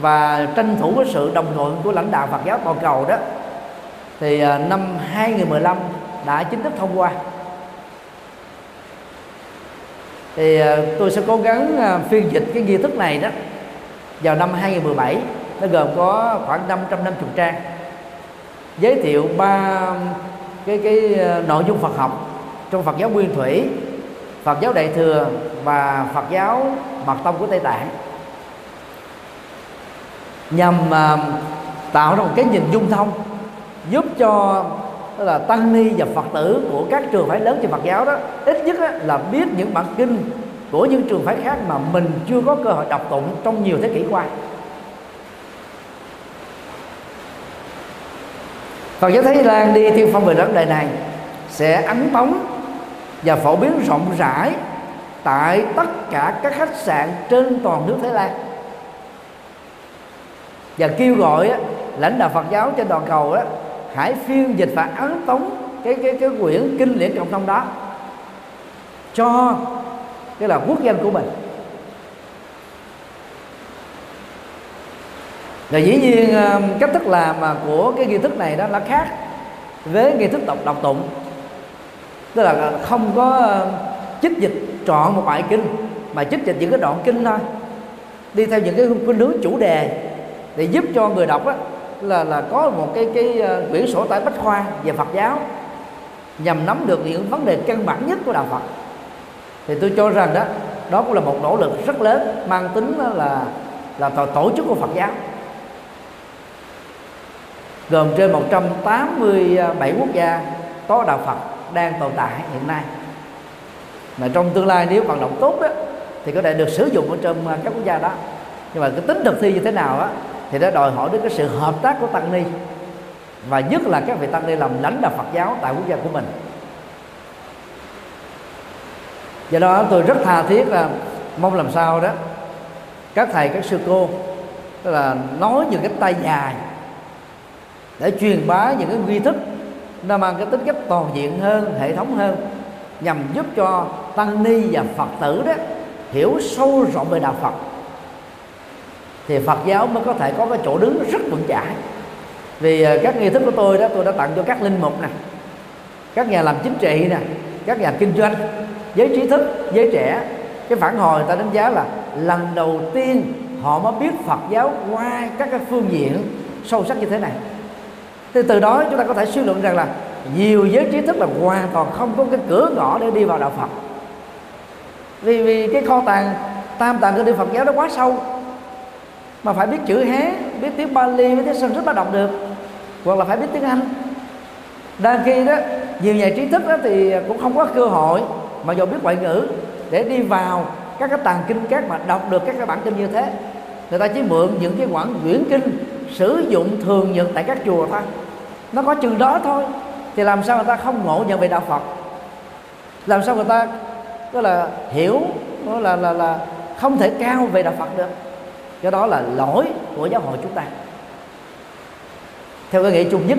và tranh thủ với sự đồng thuận của lãnh đạo Phật giáo toàn cầu đó thì à, năm 2015 đã chính thức thông qua. Thì tôi sẽ cố gắng phiên dịch cái nghi thức này đó vào năm 2017 nó gồm có khoảng 550 trang giới thiệu ba cái cái nội dung Phật học trong Phật giáo Nguyên Thủy, Phật giáo Đại thừa và Phật giáo Mật tông của Tây Tạng. Nhằm uh, tạo ra một cái nhìn dung thông giúp cho tức là tăng ni và phật tử của các trường phái lớn trên Phật giáo đó ít nhất là biết những bản kinh của những trường phái khác mà mình chưa có cơ hội đọc tụng trong nhiều thế kỷ qua. Phật giáo Thái Lan đi tiên phong về vấn đề này sẽ ấn bóng và phổ biến rộng rãi tại tất cả các khách sạn trên toàn nước Thái Lan. Và kêu gọi á, lãnh đạo Phật giáo trên toàn cầu á, hãy phiên dịch và ấn tống cái cái cái quyển kinh điển cộng thông đó cho cái là quốc dân của mình. Và dĩ nhiên cách thức làm mà của cái nghi thức này đó nó khác với nghi thức đọc đọc tụng tức là không có ờ, chích dịch chọn một bài kinh mà chích dịch những cái đoạn kinh thôi. Đi theo những cái khuynh hướng chủ đề để giúp cho người đọc á, là là có một cái cái ờ, quyển sổ tải bách khoa về Phật giáo nhằm nắm được những vấn đề căn bản nhất của đạo Phật. Thì tôi cho rằng đó đó cũng là một nỗ lực rất lớn mang tính là là tổ, tổ chức của Phật giáo. Gồm trên 187 ờ, quốc gia có đạo Phật đang tồn tại hiện nay. Mà trong tương lai nếu hoạt động tốt đó thì có thể được sử dụng ở trong à, các quốc gia đó. Nhưng mà cái tính thực thi như thế nào á, thì nó đòi hỏi đến cái sự hợp tác của tăng ni. Và nhất là các vị tăng ni làm lãnh đạo Phật giáo tại quốc gia của mình. Do đó tôi rất tha thiết là mong làm sao đó các thầy, các sư cô, tức là nói những cái tay dài để truyền bá những cái nghi thức nó mang cái tính cách toàn diện hơn, hệ thống hơn, nhằm giúp cho tăng ni và phật tử đó hiểu sâu rộng về đạo phật. Thì phật giáo mới có thể có cái chỗ đứng rất vững chãi. Vì ờ, các nghi thức của tôi đó, tôi đã tặng cho các linh mục này các nhà làm chính trị nè, các nhà kinh doanh, giới trí thức, giới trẻ. Cái phản hồi ta đánh giá là lần đầu tiên họ mới biết Phật giáo qua các cái phương diện sâu sắc như thế này thì từ đó chúng ta có thể suy luận rằng là nhiều giới trí thức là hoàn toàn không có cái cửa ngõ để đi vào đạo Phật. Vì vì cái kho tàng, tam tạng của điển Phật giáo nó quá sâu. Mà phải biết chữ Hán biết tiếng Bali biết tiếng Sanskrit mới đọc được. Hoặc là phải biết tiếng Anh. Đang khi đó, nhiều nhà trí thức đó thì cũng không có cơ hội mà dù biết ngoại ngữ để đi vào các cái tàng kinh các mà đọc được các cái bản kinh như thế. Người ta chỉ mượn những cái quản quyển kinh sử dụng thường nhật tại các chùa thôi. Nó có chừng đó thôi, thì làm sao người ta không ngộ nhận về đạo Phật? Làm sao người ta đó là hiểu đó là là là không thể cao về đạo Phật được? Do đó là lỗi của giáo hội chúng ta. Theo cái nghĩa chung nhất,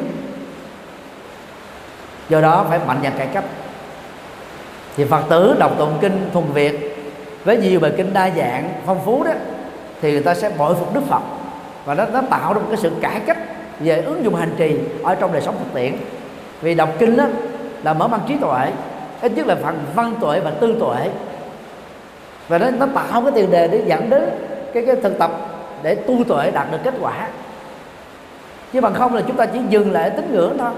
do đó phải mạnh dạn cải cách. Thì phật tử đọc tụng kinh thuần việt với nhiều bài kinh đa dạng phong phú đó, thì người ta sẽ bội phục đức phật và nó nó tạo ra một cái sự cải cách về ứng dụng hành trì ở trong đời sống thực tiễn. Vì đọc kinh đó là mở mang trí tuệ ít nhất là phần văn tuệ và tư tuệ. Và nó, nó tạo cái tiền đề để dẫn đến cái cái thực tập để tu tuệ đạt được kết quả. Chứ bằng không là chúng ta chỉ dừng lại tín ngưỡng thôi.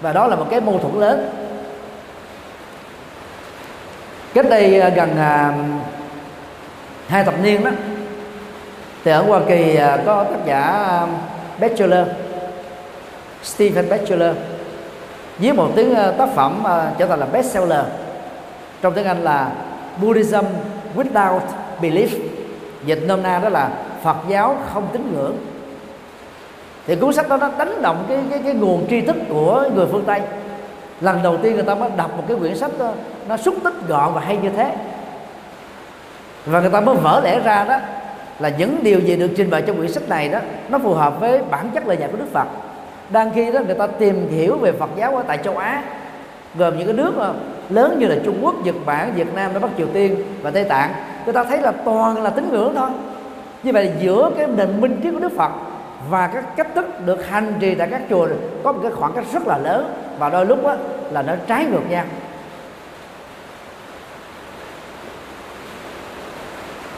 Và đó là một cái mâu thuẫn lớn. Cách đây à, gần à, hai thập niên đó thì ở Hoa Kỳ à, có tác giả à, Batchelor Stephen Batchelor viết một tiếng à, tác phẩm trở thành là bestseller. Trong tiếng Anh là Buddhism without belief dịch nôm na đó là Phật giáo không tín ngưỡng. Thì cuốn sách đó nó đánh động cái cái cái nguồn tri thức của người phương Tây. Lần đầu tiên người ta mới đọc một cái quyển sách đó, nó xúc tích gọn và hay như thế. Và người ta mới vỡ lẽ ra đó là những điều gì được trình bày trong quyển sách này đó nó phù hợp với bản chất lời dạy của Đức Phật. Đang khi đó người ta tìm hiểu về Phật giáo ở tại châu Á gồm những cái nước ờ, lớn như là Trung Quốc, Nhật Bản, Việt Nam, Đông Bắc Triều Tiên và Tây Tạng. Người ta thấy là toàn là tín ngưỡng thôi. Như vậy giữa cái nền minh triết của Đức Phật và các cách thức được hành trì tại các chùa có một cái khoảng cách rất là lớn và đôi lúc đó, là nó trái ngược nhau.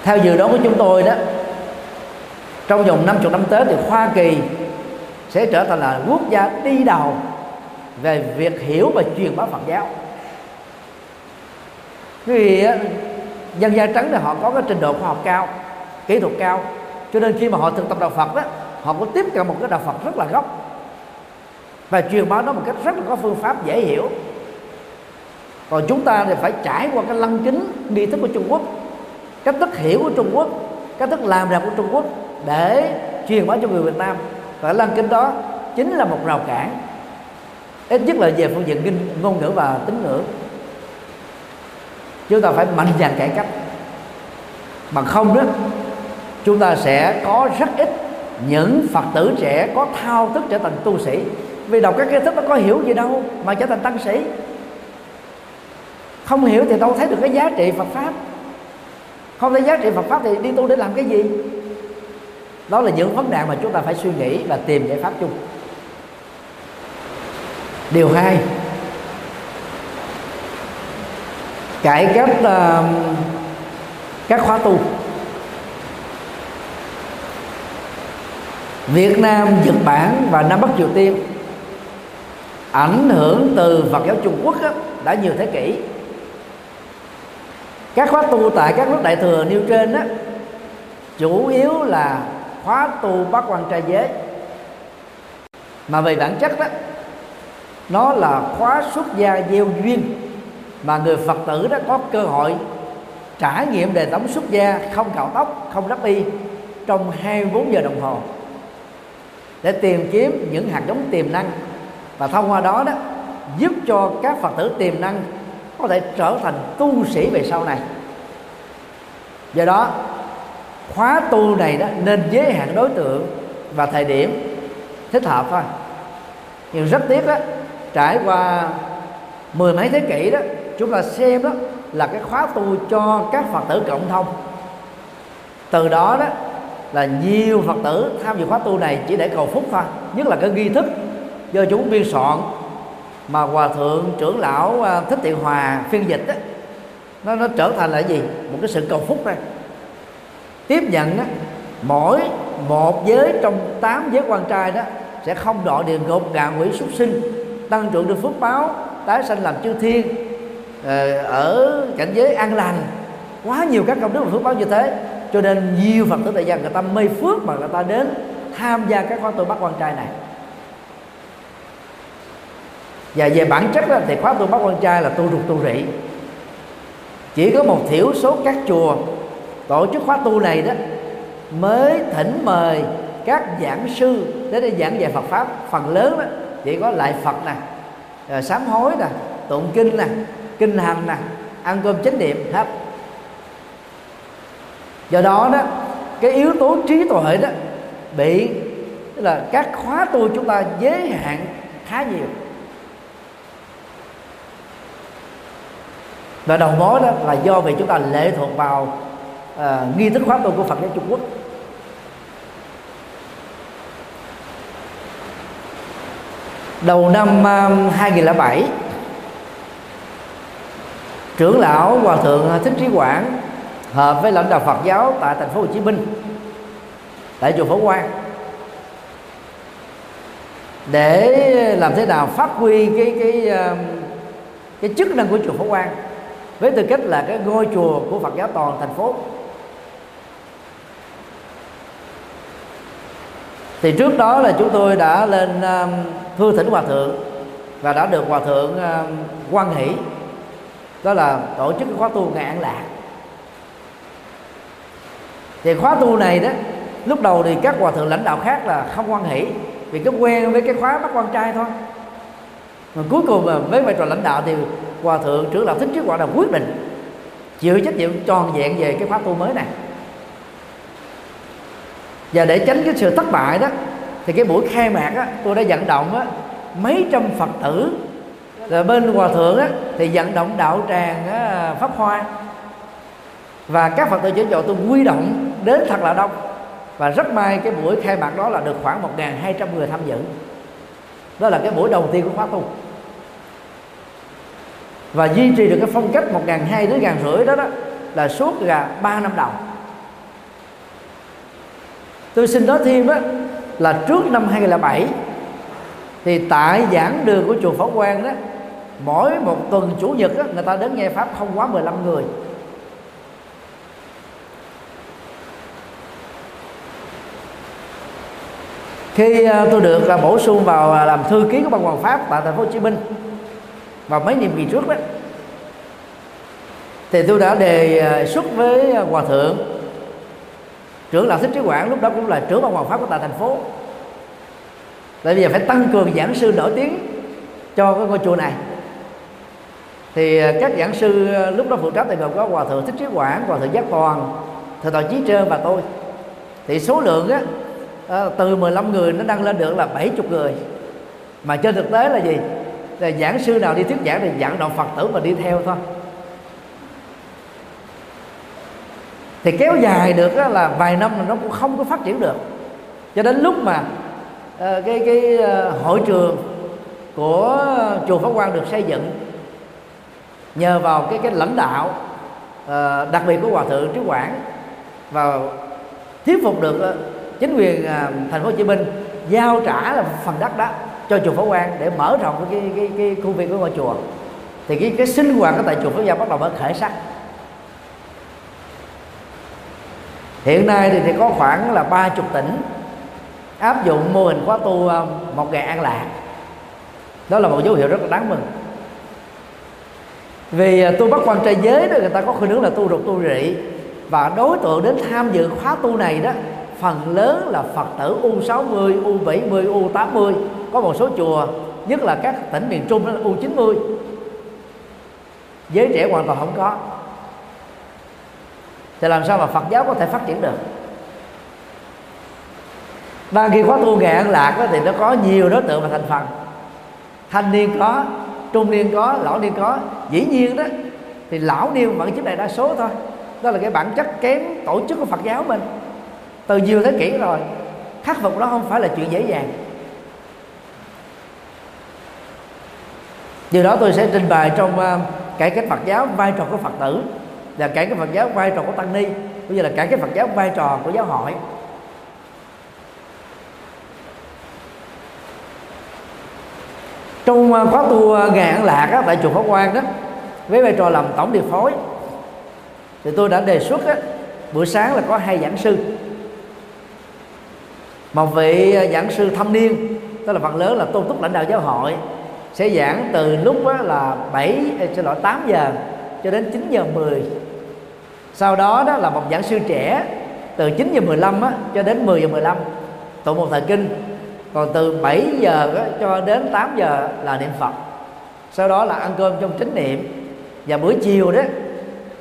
Theo dự đoán của chúng tôi đó, trong vòng 50 năm tới thì Hoa Kỳ sẽ trở thành là quốc gia đi đầu về việc hiểu và truyền bá Phật giáo. Vì dân da trắng thì họ có cái trình độ khoa học cao, kỹ thuật cao, cho nên khi mà họ thực tập đạo Phật đó, họ có tiếp cận một cái đạo Phật rất là gốc và truyền bá nó một cách rất là có phương pháp dễ hiểu. Còn chúng ta thì phải trải qua cái lăng kính nghi thức của Trung Quốc cách thức hiểu của Trung Quốc, cách thức làm ra của Trung Quốc để truyền bá cho người Việt Nam. Và lăng kính đó chính là một rào cản, ít nhất là về phương diện kinh ngôn ngữ và tín ngữ. Chúng ta phải mạnh dạn cải cách. Bằng không đó, chúng ta sẽ có rất ít những phật tử trẻ có thao thức trở thành tu sĩ. Vì đọc các kiến thức nó có hiểu gì đâu mà trở thành tăng sĩ. Không hiểu thì đâu thấy được cái giá trị Phật pháp không thấy giá trị Phật pháp thì đi tu để làm cái gì? Đó là những vấn nạn mà chúng ta phải suy nghĩ và tìm giải pháp chung. Điều hai cải cách uh, các khóa tu. Việt Nam, Nhật Bản và Nam Bắc Triều Tiên ảnh hưởng từ Phật giáo Trung Quốc đó, đã nhiều thế kỷ các khóa tu tại các nước đại thừa nêu trên đó chủ yếu là khóa tu bát quan trai giới. Mà về bản chất đó nó là khóa xuất gia gieo duyên mà người phật tử đó có cơ hội trải nghiệm đề tống xuất gia không cạo tóc, không đắp y trong 24 giờ đồng hồ. Để tìm kiếm những hạt giống tiềm năng và thông qua đó đó, giúp cho các phật tử tiềm năng có thể trở thành tu sĩ về sau này. Do đó, khóa tu này đó nên giới hạn đối tượng và thời điểm thích hợp thôi. Nhưng rất tiếc đó trải qua mười mấy thế kỷ đó, chúng ta xem đó là cái khóa tu cho các phật tử cộng thông. Từ đó đó là nhiều phật tử tham dự khóa tu này chỉ để cầu phúc thôi, nhất là cái nghi thức do chúng biên soạn mà hòa thượng trưởng lão à, thích thiện hòa phiên dịch đó, nó nó trở thành là gì? Một cái sự cầu phúc đây. Tiếp nhận đó, mỗi một giới trong tám giới quan trai đó sẽ không đọa địa ngục ngạ quỷ súc sinh tăng trưởng được phước báo tái sanh làm chư thiên ờ, ở cảnh giới an lành. Quá nhiều các công đức và phước báo như thế. Cho nên nhiều phật tử tại gia người ta mê phước mà người ta đến tham gia các khóa tu bắt quan trai này và về bản chất đó, thì khóa tu bác quan trai là tu ruột tu rỉ chỉ có một thiểu số các chùa tổ chức khóa tu này đó mới thỉnh mời các giảng sư đến để giảng về Phật pháp. Phần lớn đó chỉ có lại Phật nè ờ, sám hối nè tụng kinh nè kinh hành nè ăn cơm chánh niệm hết. Do đó đó cái yếu tố trí tuệ đó bị tức là các khóa tu chúng ta giới hạn khá nhiều. Và đầu mối đó là do vì chúng ta lệ thuộc vào uh, nghi thức khóa tu của Phật giáo Trung Quốc. Đầu năm à, 2007 trưởng lão hòa thượng thích trí quảng hợp với lãnh đạo Phật giáo tại thành phố Hồ Chí Minh tại chùa Phổ Quang để làm thế nào phát huy cái cái à, cái chức năng của chùa Phổ Quang với tư cách là cái ngôi chùa của Phật giáo toàn thành phố. Thì trước đó là chúng tôi đã lên um, thưa thỉnh hòa thượng và đã được hòa thượng um, quan hỷ. Đó là tổ chức khóa tu ngày an lạc. Thì khóa tu này đó lúc đầu thì các hòa thượng lãnh đạo khác là không quan hỷ vì cứ quen với cái khóa bắt quan trai thôi. Mà cuối cùng mà với vai trò lãnh đạo thì hòa thượng trưởng lão thích trước hòa là quyết định chịu trách nhiệm tròn vẹn về cái khóa tu mới này. Và để tránh cái sự thất bại đó thì cái buổi khai mạc á tôi đã vận động á mấy trăm phật tử. Rồi bên hòa thượng á thì vận động đạo tràng á, pháp hoa. Và các phật tử chữa dội tôi quy động đến thật là đông. Và rất may cái buổi khai mạc đó là được khoảng 1.200 người tham dự. Đó là cái buổi đầu tiên của khóa tu và duy trì được cái phong cách 1.200 đến ngàn rưỡi đó đó là suốt là ba năm đầu. Tôi xin nói thêm đó là trước năm 2007 thì tại giảng đường của chùa Phổ Quang đó, mỗi một tuần chủ nhật đó người ta đến nghe pháp không quá 15 người. Khi à, tôi được là bổ sung vào à, làm thư ký của ban hoàng pháp tại thành phố Hồ Chí Minh và mấy nhiệm kỳ trước đó. Thì tôi đã đề à, xuất với à, hòa thượng. Trưởng lão thích trí quảng lúc đó cũng là trưởng ban hoàng pháp của tại thành phố. Tại bây giờ phải tăng cường giảng sư nổi tiếng cho cái ngôi chùa này. Thì à, các giảng sư lúc đó phụ trách thì gồm có hòa thượng thích trí quảng, hòa thượng giác toàn thượng tọa chí trơn và tôi. Thì số lượng á từ 15 người nó đăng lên được là 70 người. Mà trên thực tế là gì? Là giảng sư nào đi thuyết giảng thì giảng đạo phật tử mà đi theo thôi. Thì kéo dài được là vài năm là nó cũng không có phát triển được. Cho đến lúc mà uh, cái cái uh, hội trường của chùa Pháp Quang được xây dựng nhờ vào cái cái lãnh đạo uh, đặc biệt của hòa thượng trí quảng và thuyết phục được uh, chính quyền thành phố Hồ Chí Minh giao trả là phần đất đó cho chùa Phổ Quang để mở rộng cái cái cái, khu viên của ngôi chùa. Thì cái cái sinh hoạt ở tại chùa Phổ Quang bắt đầu mới khởi sắc. Hiện nay thì, thì có khoảng là ba chục tỉnh áp dụng mô hình khóa tu ờ, một ngày an lạc. Đó là một dấu hiệu rất là đáng mừng. Vì ờ, tu bắt quan trai giới đó người ta có khuynh hướng là tu rục tu rị. Và đối tượng đến tham dự khóa tu này đó phần lớn là Phật tử U60, U70, U80 có một số chùa nhất là các tỉnh miền Trung đó là U90 giới trẻ hoàn toàn không có. Thì làm sao mà Phật giáo có thể phát triển được? Và khi khóa tu nghệ an lạc đó, thì nó có nhiều đối tượng và thành phần thanh niên có trung niên có lão niên có. Dĩ nhiên đó thì lão niên vẫn chiếm đại đa số thôi. Đó là cái bản chất kém tổ chức của Phật giáo mình. Từ nhiều thế kỷ rồi khắc phục đó không phải là chuyện dễ dàng. Điều đó tôi sẽ trình bày trong uh, cải cách Phật giáo vai trò của Phật tử là cải cách Phật giáo vai trò của tăng ni cũng như là cải cách Phật giáo vai trò của giáo hội. Trong uh, khóa tu uh, ngày an lạc á, tại chùa Pháp Quan đó với vai trò làm tổng điều phối thì tôi đã đề xuất á, buổi sáng là có hai giảng sư. Một vị giảng sư thâm niên tức là phần lớn là tôn túc lãnh đạo giáo hội sẽ giảng từ lúc đó là 7 xin lỗi 8 giờ cho đến 9 giờ 10 sau đó đó là một giảng sư trẻ từ 9 giờ 15 á, cho đến 10 giờ 15 tụng một thời kinh. Còn từ 7 giờ á, cho đến 8 giờ là niệm Phật. Sau đó là ăn cơm trong chánh niệm. Và buổi chiều đó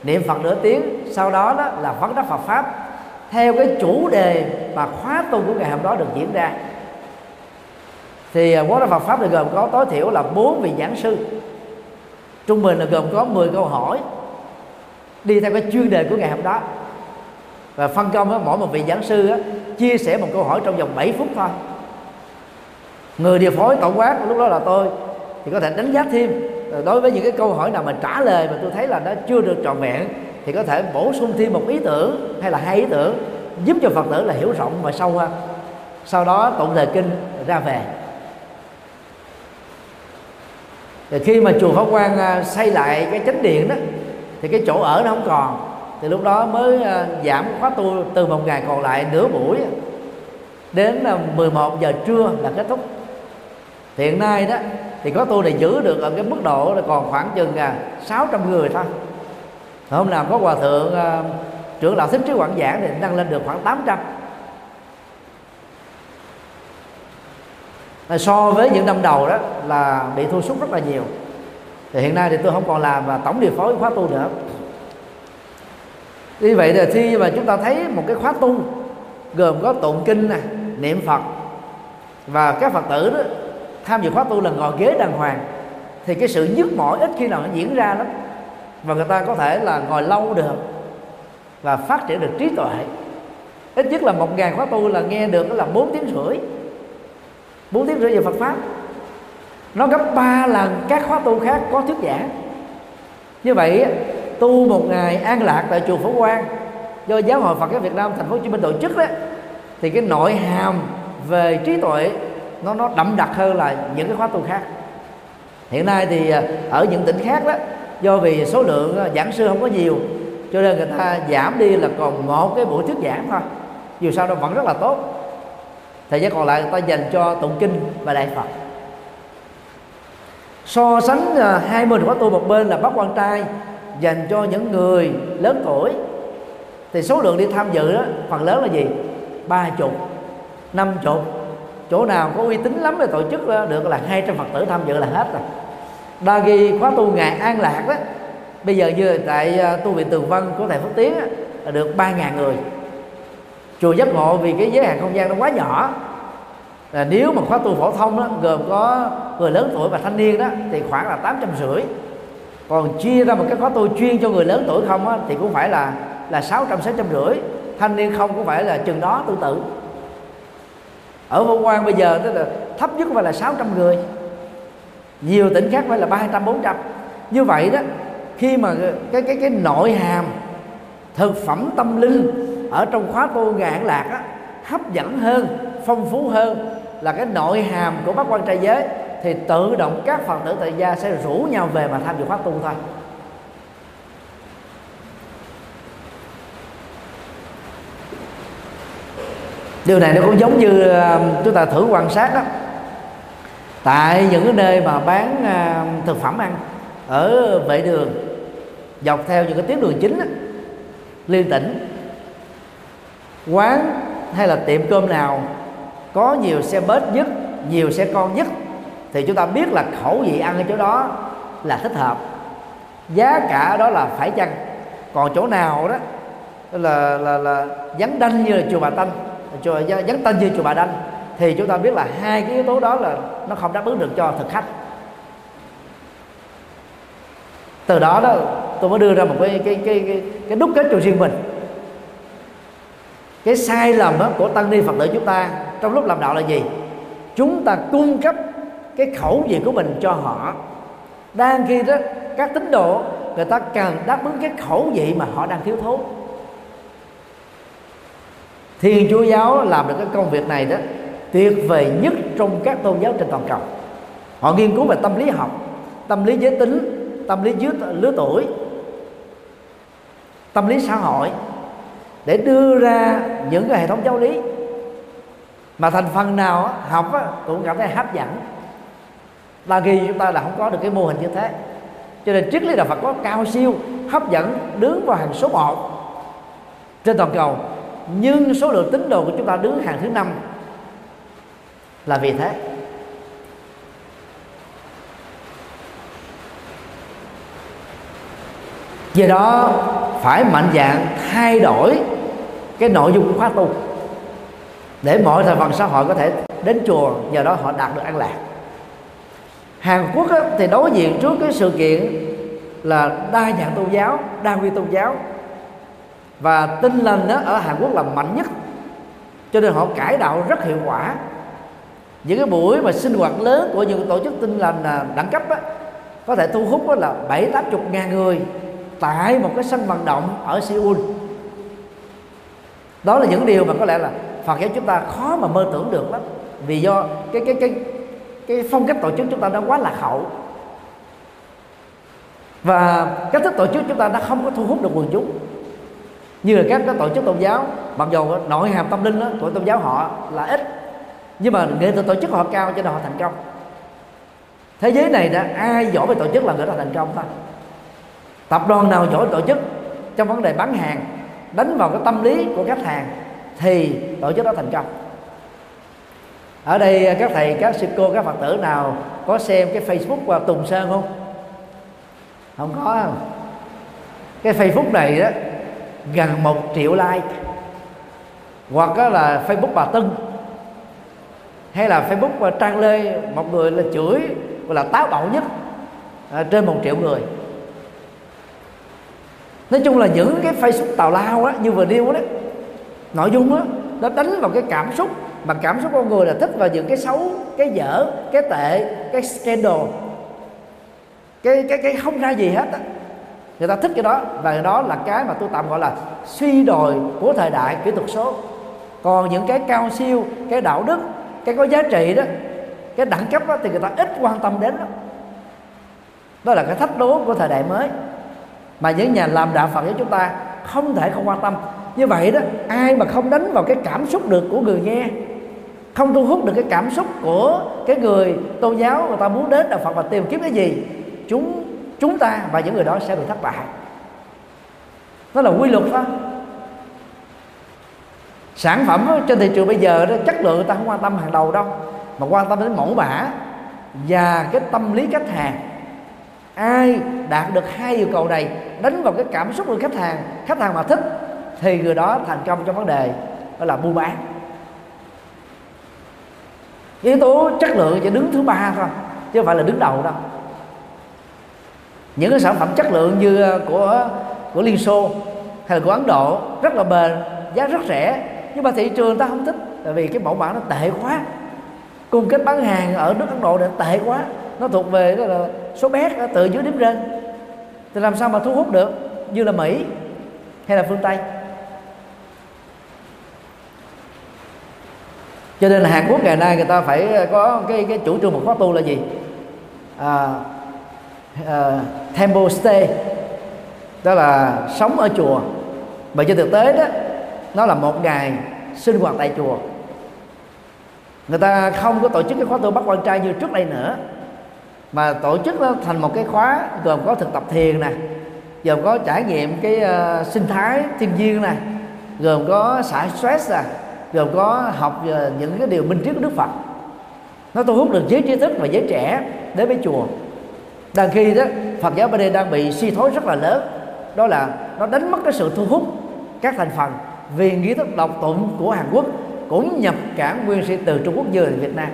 niệm Phật nửa tiếng sau đó đó là vấn đáp Phật pháp. Theo cái chủ đề và khóa tu của ngày hôm đó được diễn ra thì à, quốc khóa Phật pháp được gồm có tối thiểu là bốn vị giảng sư. Trung bình là gồm có 10 câu hỏi đi theo cái chuyên đề của ngày hôm đó. Và phân công đó, mỗi một vị giảng sư đó, chia sẻ một câu hỏi trong vòng 7 phút thôi. Người điều phối tổng quát lúc đó là tôi thì có thể đánh giá thêm. Đối với những cái câu hỏi nào mà trả lời mà tôi thấy là nó chưa được trọn vẹn thì có thể bổ sung thêm một ý tưởng hay là hai ý tưởng giúp cho phật tử là hiểu rộng và sâu hơn. Sau đó tụng lời kinh ra về thì khi mà chùa Pháp Quan à, xây lại cái chánh điện đó, thì cái chỗ ở nó không còn. Thì lúc đó mới à, giảm khóa tu từ một ngày còn lại nửa buổi. Đến à, 11 giờ trưa là kết thúc. Thì hiện nay đó, thì có tu này giữ được ở cái mức độ là còn khoảng chừng 600 người thôi. Hôm nào có hòa thượng trưởng lão thích trí quảng giảng thì nâng lên được khoảng 800 so với những năm đầu đó là bị thua sút rất là nhiều. Thì hiện nay thì tôi không còn làm và tổng điều phối khóa tu nữa. Như vậy thì khi mà chúng ta thấy một cái khóa tu gồm có tụng kinh này, niệm phật và các phật tử đó tham dự khóa tu là ngồi ghế đàng hoàng thì cái sự nhức mỏi ít khi nào nó diễn ra lắm. Và người ta có thể là ngồi lâu được và phát triển được trí tuệ. Ít nhất là một ngàn khóa tu là nghe được là bốn tiếng rưỡi bốn tiếng rưỡi về Phật pháp. Nó gấp ba lần các khóa tu khác có thuyết giảng. Như vậy, tu một ngày an lạc tại chùa Phổ Quang, do giáo hội Phật giáo Việt Nam thành phố Hồ Chí Minh tổ chức đó, thì cái nội hàm về trí tuệ nó nó đậm đặc hơn là những cái khóa tu khác. Hiện nay thì à, ở những tỉnh khác đó, do vì số lượng à, giảng sư không có nhiều, cho nên người ta giảm đi là còn một cái buổi thuyết giảng thôi. Dù sao nó vẫn rất là tốt thời gian còn lại người ta dành cho tụng kinh và đại phật. So sánh à, hai mình khóa tu một bên là bác quan trai dành cho những người lớn tuổi. Thì số lượng đi tham dự đó, phần lớn là gì? Ba chục, năm chục. Chỗ nào có uy tín lắm để tổ chức được là 200 phật tử tham dự là hết rồi. Đa ghi khóa tu ngày an lạc đó, bây giờ như tại à, tu viện tường vân của thầy phước tiến là được ba ngàn người chùa giác ngộ vì cái giới hạn không gian nó quá nhỏ. Là nếu mà khóa tu phổ thông đó, gồm có người lớn tuổi và thanh niên đó thì khoảng là tám trăm rưỡi. Còn chia ra một cái khóa tu chuyên cho người lớn tuổi không á, thì cũng phải là là sáu trăm sáu trăm rưỡi. Thanh niên không cũng phải là chừng đó tương tự. Ở Võ Quan bây giờ tức là thấp nhất phải là 600 người. Nhiều tỉnh khác phải là 300 400 như vậy đó khi mà cái cái cái nội hàm thực phẩm tâm linh ở trong khóa tu ngạn lạc á, hấp dẫn hơn phong phú hơn là cái nội hàm của bác quan trai giới. Thì tự động các phật tử tại gia sẽ rủ nhau về mà tham dự khóa tu thôi. Điều này nó cũng giống như ờ, chúng ta thử quan sát đó. Tại những cái nơi mà bán ờ, thực phẩm ăn ở vệ đường dọc theo những cái tuyến đường chính đó, liên tỉnh quán hay là tiệm cơm nào có nhiều xe bớt nhất nhiều xe con nhất thì chúng ta biết là khẩu vị ăn ở chỗ đó là thích hợp. Giá cả đó là phải chăng? Còn chỗ nào đó là là là vắng đanh như là chùa bà tanh chùa vắng tanh như chùa bà đanh thì chúng ta biết là hai cái yếu tố đó là nó không đáp ứng được cho thực khách. Từ đó đó tôi mới đưa ra một cái cái cái cái, cái đúc kết cho riêng mình cái sai lầm đó của tăng ni phật tử chúng ta trong lúc làm đạo là gì? Chúng ta cung cấp cái khẩu vị của mình cho họ. Đang khi đó, các tín đồ, người ta cần đáp ứng cái khẩu vị mà họ đang thiếu thốn. Thiên chúa giáo làm được cái công việc này đó tuyệt vời nhất trong các tôn giáo trên toàn cầu. Họ nghiên cứu về tâm lý học, tâm lý giới tính, tâm lý dưới lứa tuổi, tâm lý xã hội để đưa ra những cái hệ thống giáo lý. Mà thành phần nào học cũng cảm thấy hấp dẫn. Là khi chúng ta là không có được cái mô hình như thế. Cho nên triết lý đạo Phật có cao siêu, hấp dẫn, đứng vào hàng số 1 trên toàn cầu. Nhưng số lượng tín đồ của chúng ta đứng hàng thứ năm là vì thế. Do đó, phải mạnh dạng thay đổi cái nội dung của khóa tu. Để mọi thành phần xã hội có thể đến chùa nhờ đó họ đạt được an lạc. Hàn Quốc á, thì đối diện trước cái sự kiện là đa dạng tôn giáo đa nguyên tôn giáo. Và tinh lành đó ở Hàn Quốc là mạnh nhất. Cho nên họ cải đạo rất hiệu quả. Những cái buổi mà sinh hoạt lớn của những tổ chức tinh lành à, đẳng cấp á, có thể thu hút là bảy tám chục ngàn người tại một cái sân vận động ở Seoul đó là những điều mà có lẽ là Phật giáo chúng ta khó mà mơ tưởng được lắm. Vì do cái cái cái cái phong cách tổ chức chúng ta đã quá lạc hậu và cách thức tổ chức chúng ta đã không có thu hút được quần chúng. Như là các cái tổ chức tôn giáo mặc dù nội hàm tâm linh đó, của tôn giáo họ là ít nhưng mà nghệ thuật tổ chức họ cao cho nên họ thành công. Thế giới này đã ai giỏi về tổ chức là người ta thành công ta tập đoàn nào giỏi tổ chức trong vấn đề bán hàng đánh vào cái tâm lý của khách hàng thì tổ chức đó thành công. Ở đây à, các thầy các sư cô các phật tử nào có xem cái facebook của tùng sơn không? Không có không? Cái facebook này đó gần một triệu like. Hoặc đó là facebook bà tân. Hay là facebook à, trang lê một người là chửi gọi là táo bạo nhất à, trên một triệu người nói chung là những cái facebook tào lao á như vừa nêu đó nội dung á nó đánh vào cái cảm xúc mà cảm xúc con người là thích vào những cái xấu cái dở cái tệ cái scandal. Cái cái cái không ra gì hết á. Người ta thích cái đó và đó là cái mà tôi tạm gọi là suy đồi của thời đại kỹ thuật số. Còn những cái cao siêu cái đạo đức cái có giá trị đó cái đẳng cấp đó, thì người ta ít quan tâm đến đó đó là cái thách đố của thời đại mới mà những nhà làm đạo phật với chúng ta, không thể không quan tâm. Như vậy đó, ai mà không đánh vào cái cảm xúc được của người nghe, không thu hút được cái cảm xúc của cái người tôn giáo, người ta muốn đến đạo phật và tìm kiếm cái gì, chúng chúng ta và những người đó sẽ bị thất bại. Đó là quy luật đó sản phẩm trên thị trường bây giờ đó, chất lượng người ta không quan tâm hàng đầu đâu, mà quan tâm đến mẫu mã và cái tâm lý khách hàng ai đạt được hai yêu cầu này, đánh vào cái cảm xúc của khách hàng khách hàng mà thích, thì người đó thành công trong vấn đề, đó là buôn bán. Yếu tố chất lượng chỉ đứng thứ ba thôi, chứ không phải là đứng đầu đâu. Những cái sản phẩm chất lượng như ờ, của của liên xô hay là của ấn độ rất là bền, giá rất rẻ, nhưng mà thị trường ta không thích, tại vì cái mẫu mã nó tệ quá. Cung cách bán hàng ở nước ấn độ đã tệ quá nó thuộc về đó là số bé từ dưới đến trên. Thì làm sao mà thu hút được? Như là mỹ hay là phương tây? Cho nên là Hàn Quốc ngày nay người ta phải có cái cái chủ trương một khóa tu là gì? À, à, temple stay. Đó là sống ở chùa. Mà trên thực tế đó nó là một ngày sinh hoạt tại chùa. Người ta không có tổ chức cái khóa tu bắt quan trai như trước đây nữa mà tổ chức nó thành một cái khóa gồm có thực tập thiền nè gồm có trải nghiệm cái uh, sinh thái thiên nhiên nè gồm có xả stress nè gồm có học uh, những cái điều minh triết của đức phật. Nó thu hút được giới trí thức và giới trẻ đến với chùa. Đang khi đó Phật giáo bên đây đang bị suy thoái rất là lớn. Đó là nó đánh mất cái sự thu hút các thành phần vì nghi thức độc tụng của Hàn Quốc cũng nhập cản nguyên sĩ từ Trung Quốc về Việt Nam.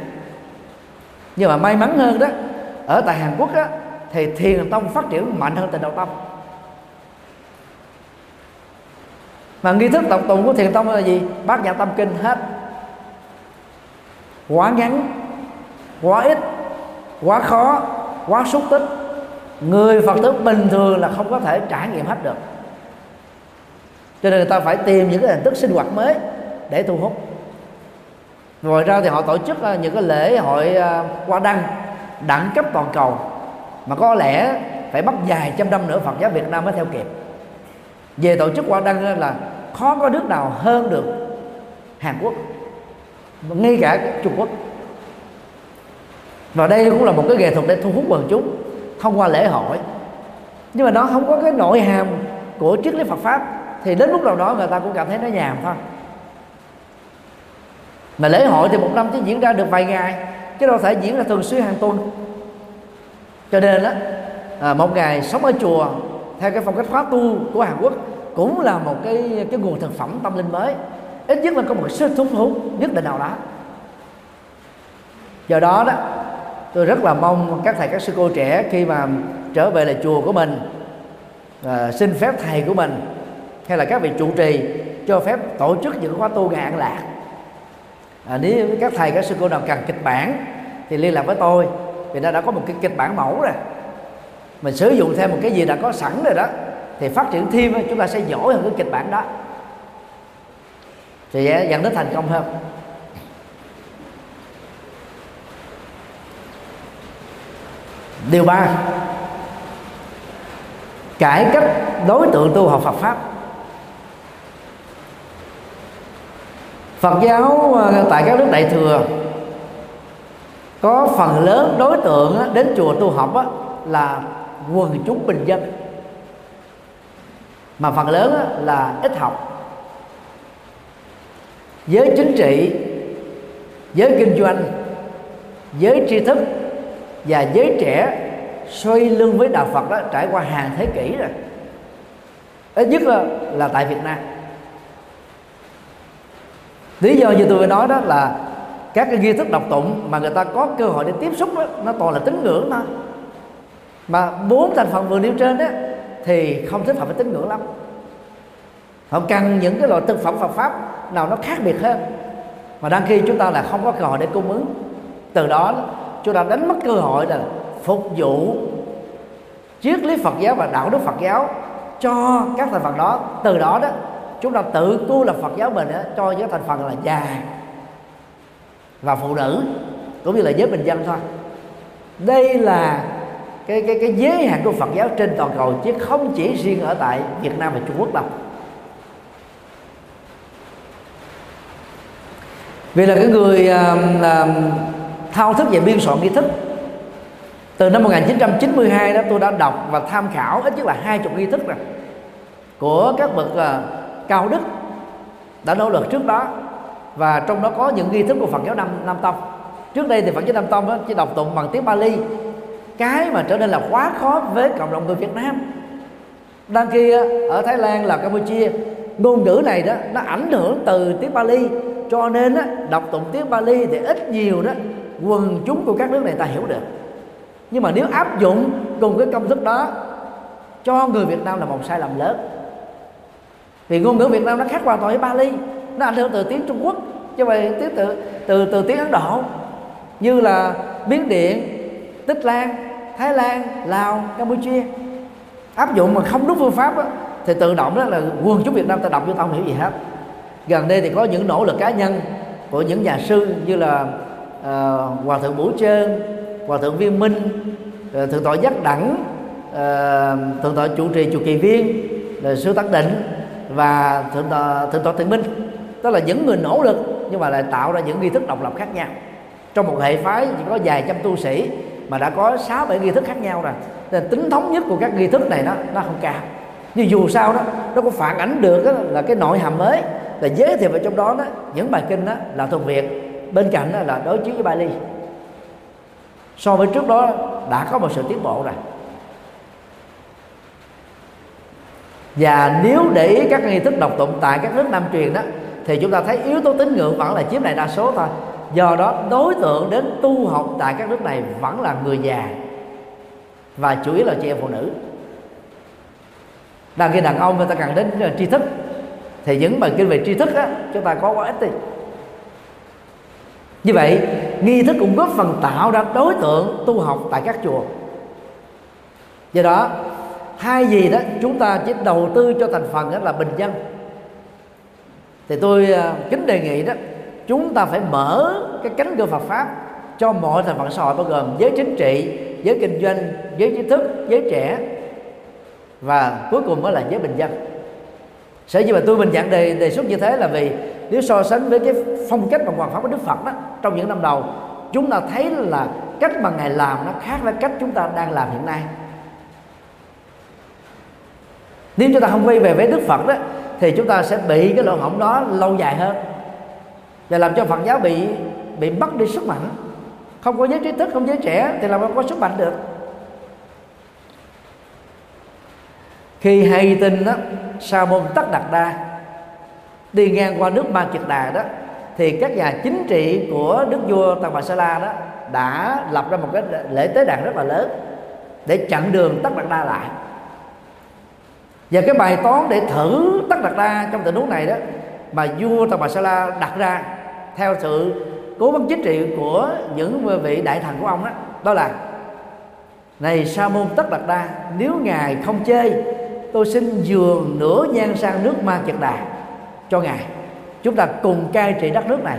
Nhưng mà may mắn hơn đó ở tại Hàn Quốc á, thì thiền tông phát triển mạnh hơn tịnh độ tông. Mà nghi thức tổng tụng của thiền tông là gì? Bát nhã tâm kinh hết. Quá ngắn quá ít quá khó quá xúc tích. Người phật tử bình thường là không có thể trải nghiệm hết được. Cho nên người ta phải tìm những cái hình thức sinh hoạt mới để thu hút. Ngoài ra thì họ tổ chức ờ, những cái lễ hội ờ, qua đăng đẳng cấp toàn cầu, mà có lẽ phải mất vài trăm năm nữa Phật giáo Việt Nam mới theo kịp. Về tổ chức hoa đăng là khó có nước nào hơn được Hàn Quốc, ngay cả Trung Quốc. Và đây cũng là một cái nghệ thuật để thu hút quần chúng thông qua lễ hội. Nhưng mà nó không có cái nội hàm của triết lý Phật pháp, thì đến lúc nào đó người ta cũng cảm thấy nó nhàm thôi. Mà lễ hội thì một năm chỉ diễn ra được vài ngày cái đó thể diễn ra thường xuyên hàng tuần. Cho nên đó à, một ngày sống ở chùa theo cái phong cách khóa tu của Hàn Quốc cũng là một cái cái nguồn thực phẩm tâm linh mới. Ít nhất là có một sức thúc thú nhất định nào đó. Do đó đó tôi rất là mong các thầy các sư cô trẻ khi mà trở về là chùa của mình à, xin phép thầy của mình hay là các vị trụ trì cho phép tổ chức những khóa tu ngạn lạc à, nếu các thầy các sư cô nào cần kịch bản thì liên lạc với tôi. Vì đã đã có một cái kịch bản mẫu rồi. Mình sử dụng thêm một cái gì đã có sẵn rồi đó thì phát triển thêm chúng ta sẽ giỏi hơn cái kịch bản đó. Thì à, dẫn đến thành công hơn. Điều ba cải cách đối tượng tu học Phật pháp. Phật giáo à, tại các nước đại thừa có phần lớn đối tượng đến chùa tu học là quần chúng bình dân. Mà phần lớn là ít học. Giới chính trị giới kinh doanh giới tri thức và giới trẻ xoay lưng với đạo Phật đó trải qua hàng thế kỷ rồi. Ít nhất là, là tại Việt Nam lý do như tôi nói đó là các cái nghi thức đọc tụng mà người ta có cơ hội để tiếp xúc đó, nó toàn là tín ngưỡng mà mà bốn thành phần vừa nêu trên đó thì không thích hợp với tín ngưỡng lắm. Họ cần những cái loại thực phẩm Phật pháp nào nó khác biệt hơn. Mà đang khi chúng ta là không có cơ hội để cung ứng từ đó chúng ta đánh mất cơ hội là phục vụ triết lý Phật giáo và đạo đức Phật giáo cho các thành phần đó. Từ đó đó chúng ta tự tu là Phật giáo mình đó, cho những thành phần là già và phụ nữ cũng như là giới bình dân thôi. Đây là cái cái cái giới hạn của Phật giáo trên toàn cầu chứ không chỉ riêng ở tại Việt Nam và Trung Quốc đâu. Vì là cái người uh, uh, thao thức về biên soạn nghi thức từ năm 1992 đó tôi đã đọc và tham khảo ít nhất là hai chục nghi thức rồi của các bậc uh, cao đức đã nỗ lực trước đó và trong đó có những nghi thức của Phật giáo Nam Nam Tông. Trước đây thì Phật giáo Nam Tông đó chỉ đọc tụng bằng tiếng Bali. Cái mà trở nên là quá khó với cộng đồng người Việt Nam. Đang kia ở Thái Lan là Campuchia ngôn ngữ này đó nó ảnh hưởng từ tiếng Bali. Cho nên á, đọc tụng tiếng Bali thì ít nhiều đó quần chúng của các nước này ta hiểu được. Nhưng mà nếu áp dụng cùng cái công thức đó cho người Việt Nam là một sai lầm lớn thì ngôn ngữ Việt Nam nó khác hoàn toàn với Bali. Nó ảnh hưởng từ tiếng Trung Quốc chứ vậy tiếng từ từ từ tiếng Ấn Độ. Như là Miến Điện, Tích Lan, Thái Lan, Lào, Campuchia. Áp dụng mà không đúng phương pháp đó, thì tự động đó là quần chúng Việt Nam ta đọc cho tao không hiểu gì hết. Gần đây thì có những nỗ lực cá nhân của những nhà sư như là uh, hòa thượng Bửu Trơn, hòa thượng Viên Minh, uh, thượng tọa Giác Đẳng, uh, thượng tọa chủ trì Chùa kỳ viên, là sư Tắc Định và thượng tọa thượng tọa Thiện Minh. Đó là những người nỗ lực nhưng mà lại tạo ra những nghi thức độc lập khác nhau. Trong một hệ phái chỉ có vài trăm tu sĩ mà đã có sáu bảy nghi thức khác nhau rồi. Nên tính thống nhất của các nghi thức này nó nó không cao. Nhưng dù sao đó nó cũng phản ánh được đó, là cái nội hàm mới. Là giới thiệu vào trong đó đó những bài kinh đó là thuần việt bên cạnh đó là đối chiếu với Bali. So với trước đó đã có một sự tiến bộ rồi. Và nếu để ý các nghi thức độc tụng tại các nước nam truyền đó, thì chúng ta thấy yếu tố tín ngưỡng vẫn là chiếm đại đa số thôi. Do đó, đối tượng đến tu học tại các nước này vẫn là người già, và chủ yếu là chị em phụ nữ. Đang khi đàn ông người ta cần đến à, tri thức, thì những bài kinh về tri thức á, chúng ta có quá ít đi. Như vậy, nghi thức cũng góp phần tạo ra đối tượng tu học tại các chùa. Do đó hai gì đó, chúng ta chỉ đầu tư cho thành phần đó là bình dân. Thì tôi à, kính đề nghị đó, chúng ta phải mở cái cánh cửa Phật pháp cho mọi thành phần xã hội, bao gồm giới chính trị, giới kinh doanh, giới trí thức, giới trẻ và cuối cùng mới là giới bình dân. Sở dĩ mà tôi bình dạng đề đề xuất như thế là vì nếu so sánh với cái phong cách và hoàn pháp của đức phật đó, trong những năm đầu, chúng ta thấy là cách mà ngài làm nó khác với cách chúng ta đang làm hiện nay nếu chúng ta không quay về với đức phật đó, thì chúng ta sẽ bị cái lỗ hổng đó lâu dài hơn. Và làm cho phật giáo bị bị mất đi sức mạnh. Không có giới trí thức, không giới trẻ, thì làm sao có sức mạnh được. Khi hay tin đó, sa môn tất đặt đa đi ngang qua nước ma kiệt đà đó, thì các nhà chính trị của đức vua tần bà sa la đó đã lập ra một cái lễ tế đàn rất là lớn để chặn đường tất đặt đa lại và cái bài toán để thử tất đạt ra trong tình huống này đó, mà vua tần bà sa la đặt ra theo sự cố vấn chính trị của những vị đại thần của ông đó đó là, này sa môn tất đạt đa nếu ngài không chơi, tôi xin dường nửa nhan sang nước ma kiệt đà cho ngài. Chúng ta cùng cai trị đất nước này.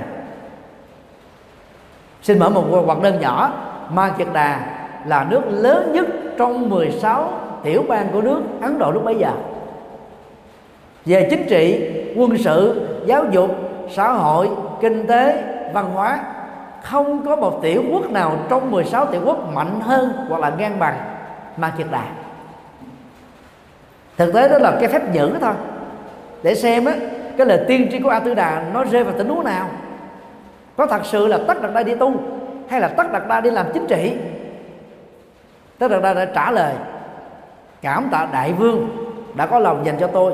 Xin mở một hoạt đơn nhỏ, ma kiệt đà là nước lớn nhất trong 16 tiểu bang của nước Ấn Độ lúc bấy giờ. Về chính trị, quân sự, giáo dục, xã hội, kinh tế, văn hóa, không có một tiểu quốc nào trong 16 tiểu quốc mạnh hơn hoặc là ngang bằng Ma Kiệt Đà. Thực tế đó là cái phép nhử thôi. Để xem á, cái lời tiên tri của a tư đà nó rơi vào tình huống nào? Có thật sự là tất đặt đa đi tu hay là tất đặt đa đi làm chính trị? Tất đặt đa đã trả lời cảm tạ đại vương đã có lòng dành cho tôi.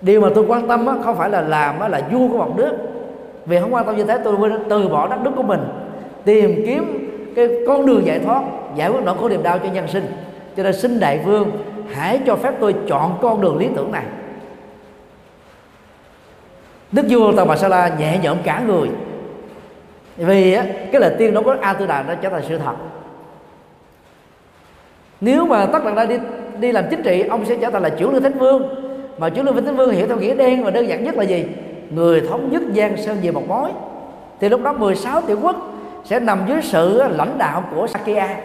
Điều mà tôi quan tâm á, không phải là làm á, là vua của một nước. Vì không quan tâm như thế tôi mới từ bỏ đất nước của mình tìm kiếm cái con đường giải thoát giải quyết nỗi khổ niềm đau cho nhân sinh. Cho nên xin đại vương hãy cho phép tôi chọn con đường lý tưởng này. Đức vua tàu bà sa la nhẹ nhõm cả người. Vì á, cái lời tiên đó có a tư đà nó trở thành sự thật nếu mà tất cả đi đi làm chính trị, ông sẽ trở thành là trưởng lưu thánh vương. Mà trưởng lưu thánh vương hiểu theo nghĩa đen và đơn giản nhất là gì? Người thống nhất giang sơn về một mối thì lúc đó 16 tiểu quốc sẽ nằm dưới sự lãnh đạo của Sakya,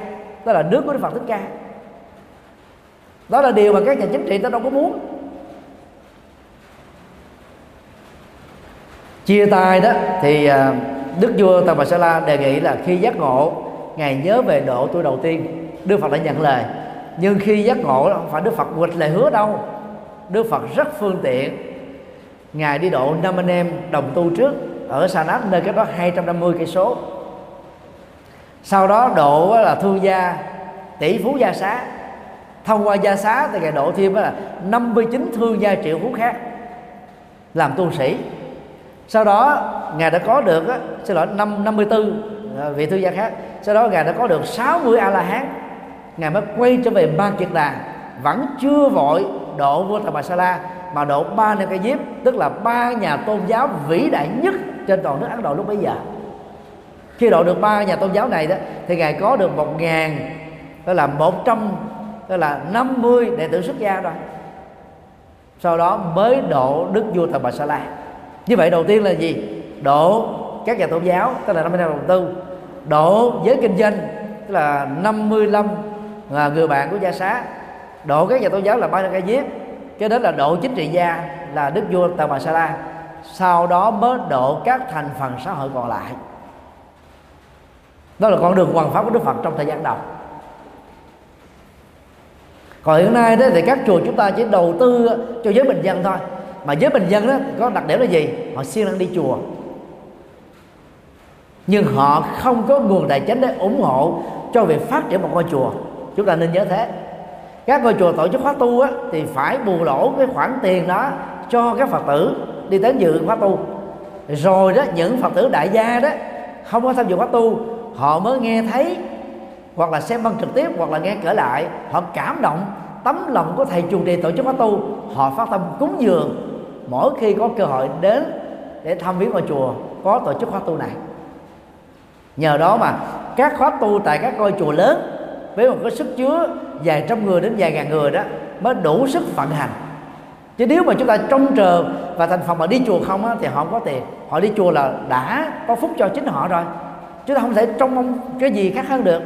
đó là nước của Đức Phật Thích Ca. Đó là điều mà các nhà chính trị ta đâu có muốn. Chia tay đó thì à, đức vua tần bà sa la đề nghị là khi giác ngộ, ngài nhớ về độ tôi đầu tiên đức phật đã nhận lời. Nhưng khi giác ngộ không phải đức phật quịch lời hứa đâu. Đức phật rất phương tiện. Ngài đi độ năm anh em đồng tu trước ở sa nát nơi cách đó 250 cây số. Sau đó độ là thương gia, tỷ phú gia xá. Thông qua gia xá thì ngài độ thêm là 59 thương gia triệu phú khác làm tu sĩ. Sau đó ngài đã có được xin lỗi, năm 54 vị thương gia khác. Sau đó ngài đã có được 60 a la hán ngài mới quay trở về ba kiệt đà vẫn chưa vội độ vua tà bà sa la, mà độ ba năm cây diếp tức là ba nhà tôn giáo vĩ đại nhất trên toàn nước ấn độ lúc bấy giờ. Khi độ được ba nhà tôn giáo này đó, thì ngài có được một ngàn, tức là một trăm, tức là 50 đệ tử xuất gia rồi. Sau đó mới độ đức vua tần bà sa la. Như vậy đầu tiên là gì? Độ các nhà tôn giáo, tức là 50 năm đầu tư độ giới kinh doanh, tức là 55 là người bạn của gia xá, độ các nhà tôn giáo là ba ca diếp cái đó là độ chính trị gia là đức vua tàu bà sa la sau đó mới độ các thành phần xã hội còn lại. Đó là con đường hoàn pháp của đức phật trong thời gian đầu. Còn hiện nay đó thì các chùa chúng ta chỉ đầu tư cho giới bình dân thôi. Mà giới bình dân đó có đặc điểm là gì? Họ siêng năng đi chùa. Nhưng họ không có nguồn tài chính để ủng hộ cho việc phát triển một ngôi chùa chúng ta nên nhớ thế. Các ngôi chùa tổ chức khóa tu á, thì phải bù lỗ cái khoản tiền đó cho các phật tử đi đến dự khóa tu. Rồi đó những phật tử đại gia đó không có tham dự khóa tu họ mới nghe thấy hoặc là xem băng trực tiếp hoặc là nghe kể lại họ cảm động tấm lòng của thầy chủ trì tổ chức khóa tu họ phát tâm cúng dường mỗi khi có cơ hội đến để thăm viếng ngôi chùa có tổ chức khóa tu này. Nhờ đó mà các khóa tu tại các ngôi chùa lớn với một cái sức chứa vài trăm người đến vài ngàn người đó mới đủ sức vận hành. Chứ nếu mà chúng ta trông chờ và thành phần mà đi chùa không á, thì họ không có tiền. Họ đi chùa là đã có phúc cho chính họ rồi. Chúng ta không thể trông mong cái gì khác hơn được.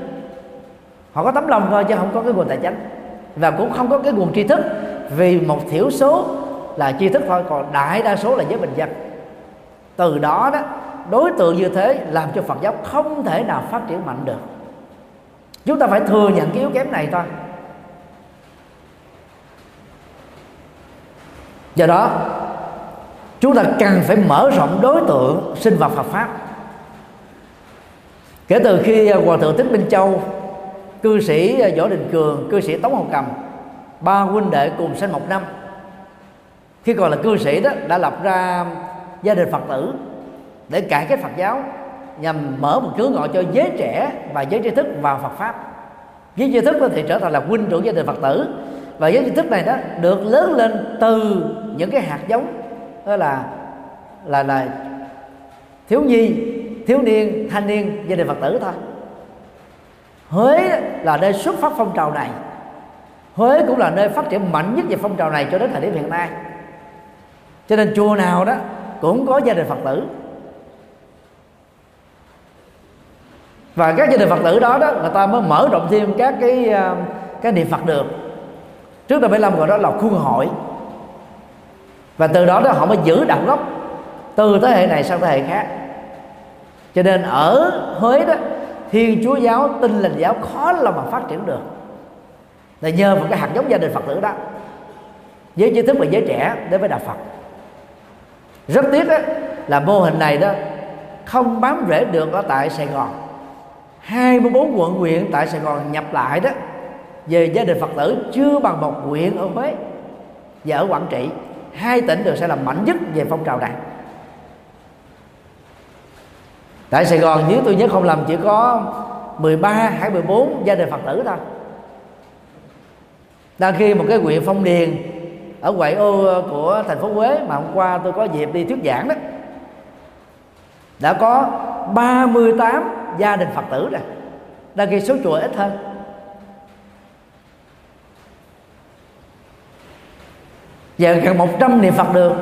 Họ có tấm lòng thôi chứ không có cái nguồn tài chính và cũng không có cái nguồn tri thức. Vì một thiểu số là tri thức thôi còn đại đa số là giới bình dân. Từ đó đó đối tượng như thế làm cho phật giáo không thể nào phát triển mạnh được chúng ta phải thừa nhận cái yếu kém này thôi. Do đó, chúng ta cần phải mở rộng đối tượng sinh vật Phật pháp. Kể từ khi à, hòa thượng thích minh châu, cư sĩ à, võ đình cường, cư sĩ tống hồng cầm, ba huynh đệ cùng sinh một năm, khi còn là cư sĩ đó, đã lập ra gia đình phật tử để cải cách phật giáo nhằm mở một cửa ngõ cho giới trẻ và giới trí thức vào phật pháp. Giới trí thức đó thì trở thành là huynh trưởng gia đình phật tử. Và giới trí thức này đó được lớn lên từ những cái hạt giống, đó là là là thiếu nhi, thiếu niên, thanh niên, gia đình phật tử thôi. Huế là nơi xuất phát phong trào này. Huế cũng là nơi phát triển mạnh nhất về phong trào này cho đến thời điểm hiện nay. Cho nên chùa nào đó cũng có gia đình phật tử. Và các gia đình phật tử đó đó người ta mới mở rộng thêm các cái à, cái niệm phật được. Trước đây 75 gọi đó là khuôn hội. Và từ đó đó họ mới giữ đạo gốc từ thế hệ này sang thế hệ khác. Cho nên ở Huế đó Thiên Chúa giáo tin lành giáo khó là mà phát triển được. Là nhờ vào cái hạt giống gia đình Phật tử đó giới trí thức và giới trẻ đối với đạo Phật. Rất tiếc đó, là mô hình này đó không bám rễ được ở tại Sài Gòn. 24 quận huyện tại Sài Gòn nhập lại đó, về gia đình Phật tử chưa bằng một huyện ở Huế và ở Quảng Trị. Hai tỉnh đều sẽ là mạnh nhất về phong trào này. Tại Sài Gòn, nếu tôi nhớ không lầm, chỉ có 13 hay 14 gia đình Phật tử thôi. Đang khi một cái huyện Phong Điền ở ngoại ô của thành phố Huế, mà hôm qua tôi có dịp đi thuyết giảng đó, đã có 38 gia đình Phật tử này đăng khi số chùa ít hơn. Và gần 100 niệm Phật được.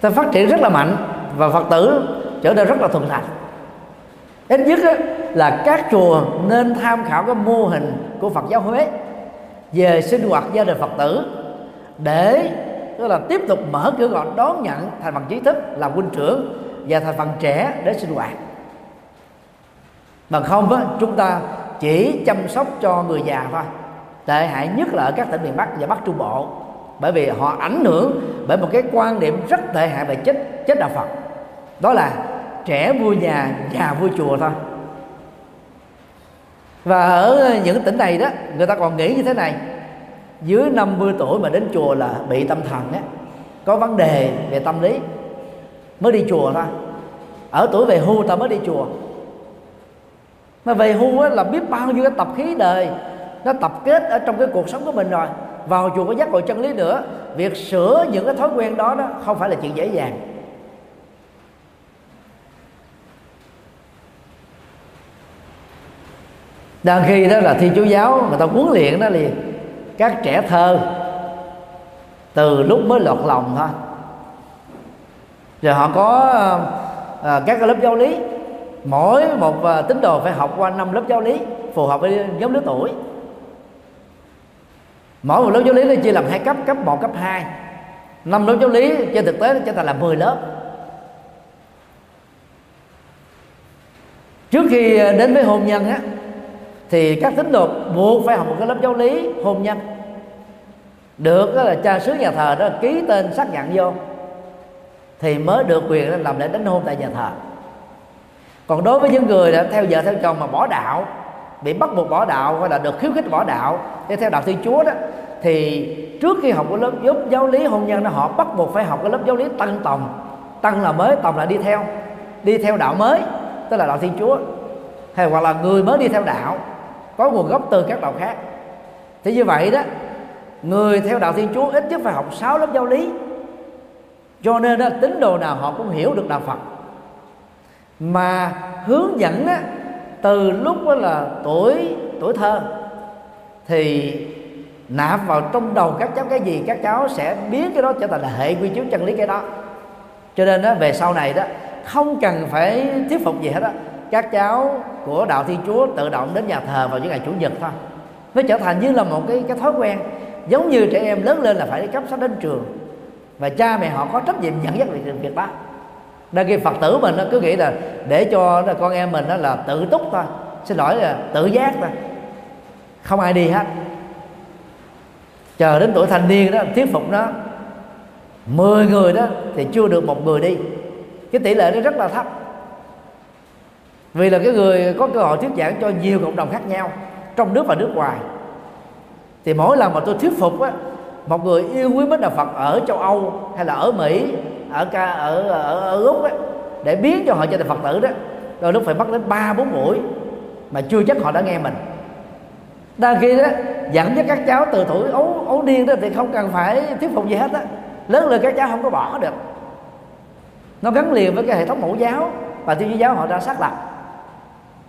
Ta phát triển rất là mạnh và Phật tử trở nên rất là thuần thành ít nhất là các chùa nên tham khảo cái mô hình của Phật giáo Huế về sinh hoạt gia đình Phật tử để, tức là tiếp tục mở cửa gọi đón nhận thành phần trí thức làm huynh trưởng và thành phần trẻ để sinh hoạt bằng không á, chúng ta chỉ chăm sóc cho người già thôi. Tệ hại nhất là ở các tỉnh miền Bắc và Bắc Trung Bộ. Bởi vì họ ảnh hưởng bởi một cái quan niệm rất tệ hại về chết chết đạo Phật. Đó là trẻ vui nhà già vui chùa thôi. Và ở những tỉnh này đó người ta còn nghĩ như thế này. Dưới 50 tuổi mà đến chùa là bị tâm thần á có vấn đề về tâm lý mới đi chùa thôi. Ở tuổi về hưu ta mới đi chùa mà về hưu á, là biết bao nhiêu cái tập khí đời nó tập kết ở trong cái cuộc sống của mình rồi. Vào chùa có giác ngộ chân lý nữa việc sửa những cái thói quen đó đó không phải là chuyện dễ dàng. Đang khi đó là thi chú giáo người ta huấn luyện đó liền. Các trẻ thơ từ lúc mới lọt lòng thôi. Rồi họ có à, các cái lớp giáo lý mỗi một ờ, tín đồ phải học qua năm lớp giáo lý phù hợp với nhóm lứa tuổi. Mỗi một lớp giáo lý nó chia làm hai cấp cấp 1, cấp 2 năm lớp giáo lý trên thực tế nó trở thành là 10 lớp. Trước khi ờ, đến với hôn nhân á thì các tín đồ buộc phải học một cái lớp giáo lý hôn nhân. Được đó là cha xứ nhà thờ đó ký tên xác nhận vô thì mới được quyền làm lễ đánh hôn tại nhà thờ còn đối với những người đã theo vợ theo chồng mà bỏ đạo bị bắt buộc bỏ đạo hoặc là được khiếu khích bỏ đạo để theo đạo thiên chúa đó thì trước khi học cái lớp giúp giáo lý hôn nhân đó họ bắt buộc phải học cái lớp giáo lý tăng tòng. Tăng là mới tòng là đi theo. Đi theo đạo mới tức là đạo thiên chúa. Hay hoặc là người mới đi theo đạo có nguồn gốc từ các đạo khác. Thế như vậy đó người theo đạo thiên chúa ít nhất phải học 6 lớp giáo lý. Cho nên đó, tín đồ nào họ cũng hiểu được đạo phật mà hướng dẫn á, từ lúc đó là tuổi tuổi thơ thì nạp vào trong đầu các cháu cái gì các cháu sẽ biến cái đó trở thành là hệ quy chiếu chân lý cái đó. Cho nên đó về sau này đó không cần phải thuyết phục gì hết á. Các cháu của đạo thiên chúa tự động đến nhà thờ vào những ngày chủ nhật thôi. Nó trở thành như là một cái cái thói quen. Giống như trẻ em lớn lên là phải đi cấp sách đến trường. Và cha mẹ họ có trách nhiệm dẫn dắt việc việc đó nên khi phật tử mình nó cứ nghĩ là để cho con em mình đó là tự túc thôi. Xin lỗi là tự giác thôi. Không ai đi hết. Chờ đến tuổi thanh niên đó, thuyết phục nó 10 người đó thì chưa được một người đi. Cái tỷ lệ nó rất là thấp. Vì là cái người có cơ hội thuyết giảng cho nhiều cộng đồng khác nhau, trong nước và nước ngoài. Thì mỗi lần mà tôi thuyết phục á, một người yêu quý mến đạo Phật ở châu Âu hay là ở Mỹ ở ca ở ở, ở Úc ấy, để biến cho họ trở thành Phật tử đó đôi lúc phải mất đến ba bốn buổi mà chưa chắc họ đã nghe mình. Đang khi đó dẫn cho các cháu từ tuổi ấu ấu niên đó thì không cần phải thuyết phục gì hết á. Lớn lên các cháu không có bỏ được. Nó gắn liền với cái hệ thống mẫu giáo và thiên chúa giáo họ đã xác lập.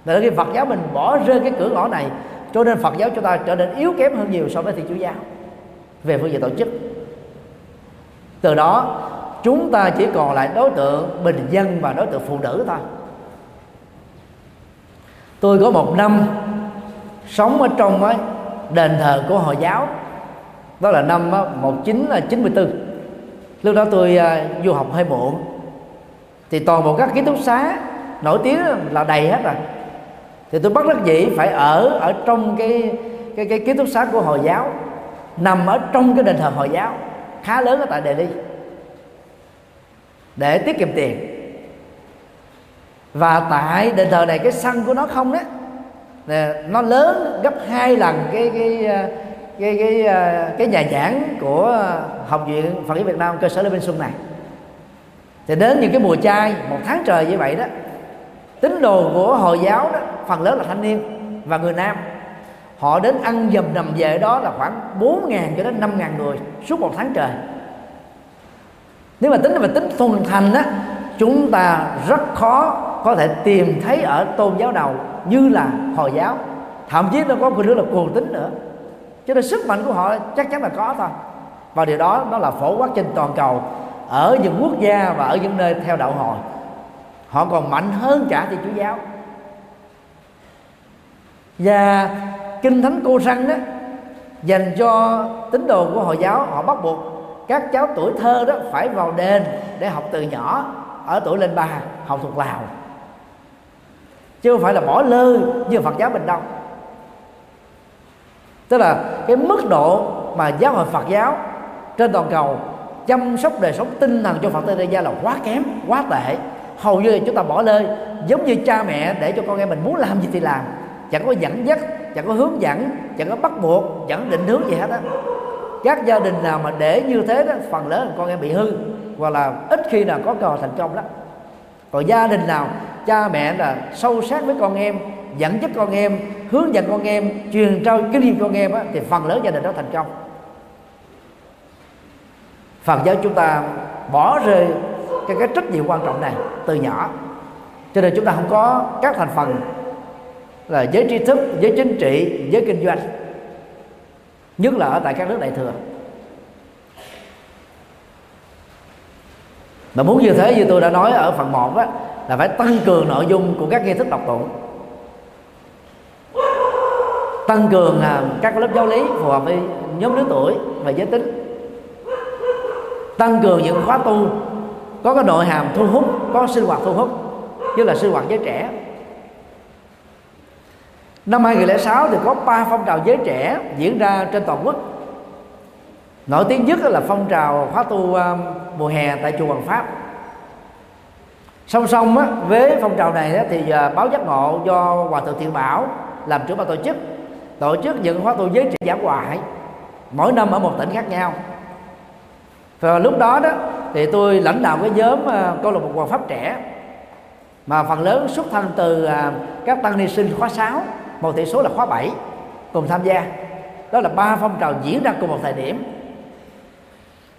Là khi Phật giáo mình bỏ rơi cái cửa ngõ này cho nên Phật giáo chúng ta trở nên yếu kém hơn nhiều so với Thiên Chúa giáo. Về phương diện tổ chức. Từ đó chúng ta chỉ còn lại đối tượng bình dân và đối tượng phụ nữ thôi. Tôi có một năm sống ở trong ấy, đền thờ của hồi giáo. Đó là năm 1994 à, lúc đó tôi à, du học hơi muộn. Thì toàn bộ các ký túc xá nổi tiếng là đầy hết rồi. Thì tôi bắt đắc dĩ phải ở ở trong cái cái cái ký túc xá của hồi giáo nằm ở trong cái đền thờ hồi giáo khá lớn ở tại Delhi để tiết kiệm tiền. Và tại đền thờ này cái sân của nó không đó nó lớn gấp hai lần cái cái ờ, cái cái ờ, cái, nhà giảng của học viện Phật giáo Việt Nam cơ sở Lê Minh Xuân này. Thì đến những cái mùa chay một tháng trời như vậy đó tín đồ của hồi giáo đó phần lớn là thanh niên và người nam. Họ đến ăn dầm nằm về đó là khoảng 4 ngàn cho đến 5 ngàn người suốt một tháng trời nếu mà tính về tính thuần thành á, chúng ta rất khó có thể tìm thấy ở tôn giáo đầu như là hồi giáo. Thậm chí nó có một nữa là cuồng tính nữa. Cho nên sức mạnh của họ chắc chắn là có thôi. Và điều đó nó là phổ quát trên toàn cầu, ở những quốc gia và ở những nơi theo đạo hồi. Họ còn mạnh hơn cả thì chúa giáo. Và kinh thánh cô răng đó dành cho tín đồ của hồi giáo, họ bắt buộc các cháu tuổi thơ đó phải vào đền để học từ nhỏ, ở tuổi lên ba, học thuộc lào. Chứ không phải là bỏ lơ như phật giáo bình đông tức là cái mức độ mà giáo hội phật giáo trên toàn cầu chăm sóc đời sống tinh thần cho phật tử gia là quá kém, quá tệ. Hầu như chúng ta bỏ lơi giống như cha mẹ để cho con em mình muốn làm gì thì làm. Chẳng có dẫn dắt, chẳng có hướng dẫn, chẳng có bắt buộc, chẳng định hướng gì hết á các gia đình nào mà để như thế đó phần lớn là con em bị hư hoặc là ít khi nào có cơ hội thành công lắm còn gia đình nào cha mẹ là sâu sát với con em dẫn dắt con em hướng dẫn con em truyền trao kinh nghiệm con em á, thì phần lớn gia đình đó thành công. Phật giáo chúng ta bỏ rơi cái, cái trách nhiệm quan trọng này từ nhỏ. Cho nên chúng ta không có các thành phần là giới tri thức giới chính trị giới kinh doanh nhất là ở tại các nước đại thừa. Mà muốn như thế như tôi đã nói ở phần 1 đó là phải tăng cường nội dung của các nghi thức đọc tụng. Tăng cường à, các lớp giáo lý phù hợp với nhóm lứa tuổi và giới tính. Tăng cường những khóa tu, có cái nội hàm thu hút, có sinh hoạt thu hút như là sinh hoạt giới trẻ năm 2006 thì có ba phong trào giới trẻ diễn ra trên toàn quốc. Nổi tiếng nhất là phong trào khóa tu à, mùa hè tại chùa Hoàng Pháp. Song song á, với phong trào này thì à, báo giác ngộ do hòa thượng thiện bảo làm trưởng ban tổ chức tổ chức những khóa tu giới trẻ giả ngoại mỗi năm ở một tỉnh khác nhau. Và lúc đó đó thì tôi lãnh đạo cái nhóm uh, câu lạc bộ hoàng pháp trẻ mà phần lớn xuất thân từ uh, các tăng ni sinh khóa 6 một tỷ số là khóa 7 cùng tham gia. Đó là ba phong trào diễn ra cùng một thời điểm.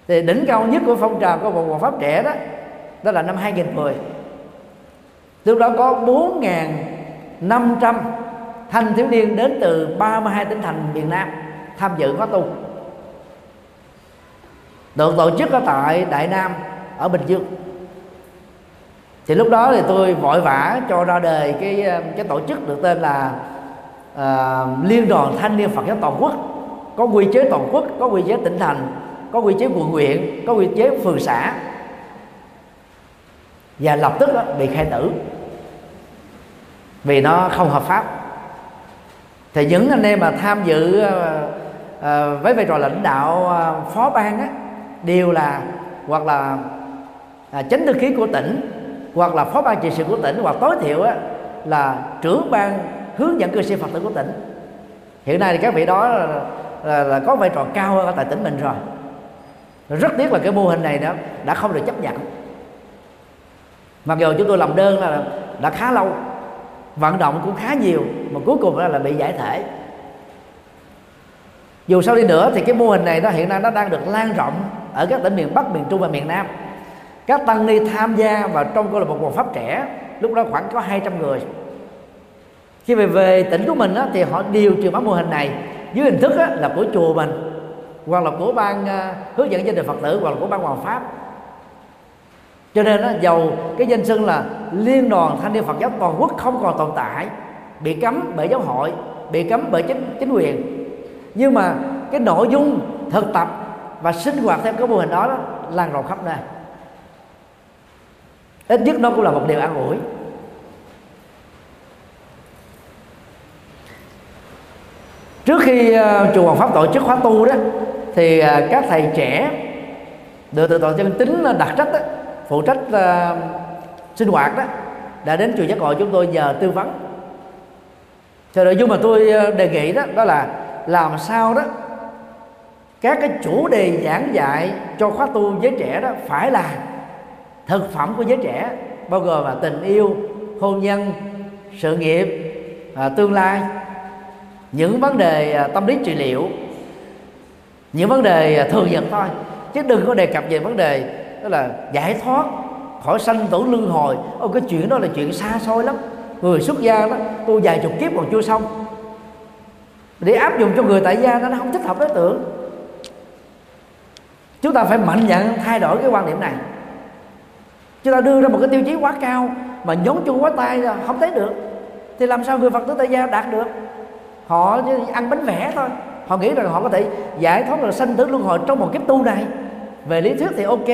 Thì đỉnh cao nhất của phong trào của một hoàng pháp trẻ đó đó là năm 2010 lúc đó có 4.500 thanh thiếu niên đến từ 32 tỉnh thành miền Nam tham dự khóa tu. Được tổ chức ở tại Đại Nam, ở Bình Dương. Thì lúc đó thì tôi vội vã cho ra đời cái cái tổ chức được tên là uh, liên đoàn thanh niên Phật giáo toàn quốc có quy chế toàn quốc có quy chế tỉnh thành có quy chế quận huyện có quy chế phường xã. Và lập tức đó, bị khai tử vì nó không hợp pháp. Thì những anh em mà tham dự uh, với vai trò lãnh đạo uh, phó ban á đều là hoặc là à, chánh thư ký của tỉnh hoặc là phó ban trị sự của tỉnh hoặc tối thiểu á, là trưởng ban hướng dẫn cư sĩ phật tử của tỉnh. Hiện nay thì các vị đó là, là, là có vai trò cao hơn ở tại tỉnh mình rồi. Rất tiếc là cái mô hình này đó đã không được chấp nhận. Mặc dù chúng tôi làm đơn là đã khá lâu vận động cũng khá nhiều mà cuối cùng là, là bị giải thể. Dù sao đi nữa thì cái mô hình này nó hiện nay nó đang được lan rộng ở các tỉnh miền Bắc, miền Trung và miền Nam. Các tăng ni tham gia vào trong câu lạc bộ Phật pháp trẻ lúc đó khoảng có 200 người khi về về tỉnh của mình á, thì họ điều truyền bá mô hình này dưới hình thức á, là của chùa mình hoặc là của ban uh, hướng dẫn gia đình Phật tử hoặc là của ban Hoàng Pháp. Cho nên á, dầu cái danh xưng là liên đoàn thanh niên Phật giáo toàn quốc không còn tồn tại bị cấm bởi giáo hội bị cấm bởi chính chính quyền nhưng mà cái nội dung thực tập và sinh hoạt theo cái mô hình đó, đó lan rộng khắp nơi. Ít nhất nó cũng là một điều an ủi. Trước khi ờ, chùa Hoàng Pháp tổ chức khóa tu đó thì ờ, các thầy trẻ được từ tổ chân tính đặt trách đó, phụ trách uh, sinh hoạt đó đã đến chùa giác ngộ chúng tôi nhờ tư vấn. Cho nội dung mà tôi đề nghị đó đó là làm sao đó các cái chủ đề giảng dạy cho khóa tu giới trẻ đó phải là thực phẩm của giới trẻ bao gồm là tình yêu hôn nhân sự nghiệp à, tương lai những vấn đề à, tâm lý trị liệu, những vấn đề à, thường nhật thôi. Chứ đừng có đề cập về vấn đề, đó là giải thoát khỏi sanh tử luân hồi. Ô, cái chuyện đó là chuyện xa xôi lắm. Người xuất gia đó tu vài chục kiếp còn chưa xong. Để áp dụng cho người tại gia nó không thích hợp đối tượng. Chúng ta phải mạnh dạn thay đổi cái quan điểm này. Chúng ta đưa ra một cái tiêu chí quá cao mà nhón chung quá tay không thấy được. Thì làm sao người phật tử tại gia đạt được? Họ ăn bánh vẽ thôi. Họ nghĩ rằng họ có thể giải thoát được sanh tử luân hồi trong một kiếp tu này. Về lý thuyết thì ok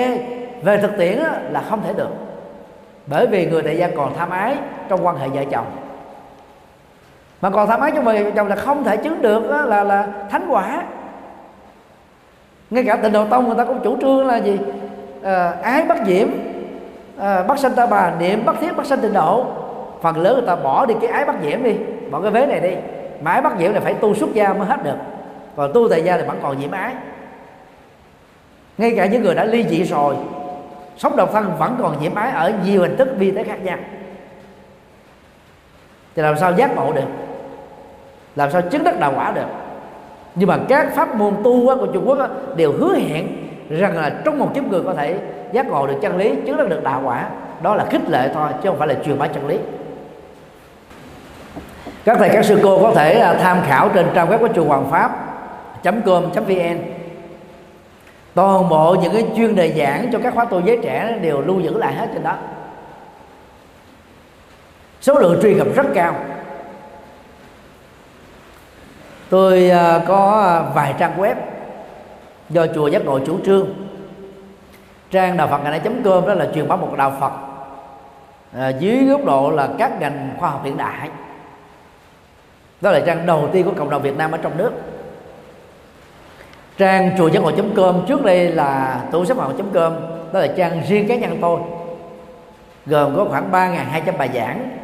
về thực tiễn là không thể được. Bởi vì người đại gia còn tham ái trong quan hệ vợ chồng. Mà còn tham ái trong vợ chồng là không thể chứng được là là thánh quả. Ngay cả tịnh độ tông người ta cũng chủ trương là gì? À, ái bất diễm à, bắt sanh ta bà niệm bất thiết bắt sanh tịnh độ. Phần lớn người ta bỏ đi cái ái bắt diễm đi bỏ cái vế này đi mà ái bắt diễm là phải tu xuất gia mới hết được. Còn tu tại gia thì vẫn còn nhiễm ái. Ngay cả những người đã ly dị rồi, sống độc thân vẫn còn nhiễm ái ở nhiều hình thức vi tế khác nhau. Thì làm sao giác ngộ được? Làm sao chứng đắc đạo quả được? Nhưng mà các pháp môn tu của Trung Quốc đều hứa hẹn rằng là trong một kiếp người có thể giác ngộ được chân lý, chứng đắc được đạo quả. Đó là khích lệ thôi, chứ không phải là truyền bá chân lý các thầy các sư cô có thể à, tham khảo trên trang web của chùa Hoàng Pháp. com vn toàn bộ những cái chuyên đề giảng cho các khóa tu giới trẻ đều lưu giữ lại hết trên đó. Số lượng truy cập rất cao. Tôi à, có à, vài trang web do chùa giác ngộ chủ trương. Trang đạo phật ngày nay. com đó là truyền bá một đạo phật à, dưới góc độ là các ngành khoa học hiện đại đó là trang đầu tiên của cộng đồng việt nam ở trong nước. Trang chùa giác ngộ com, trước đây là tủ sách com, đó là trang riêng cá nhân tôi, gồm có khoảng 3.200 bài giảng,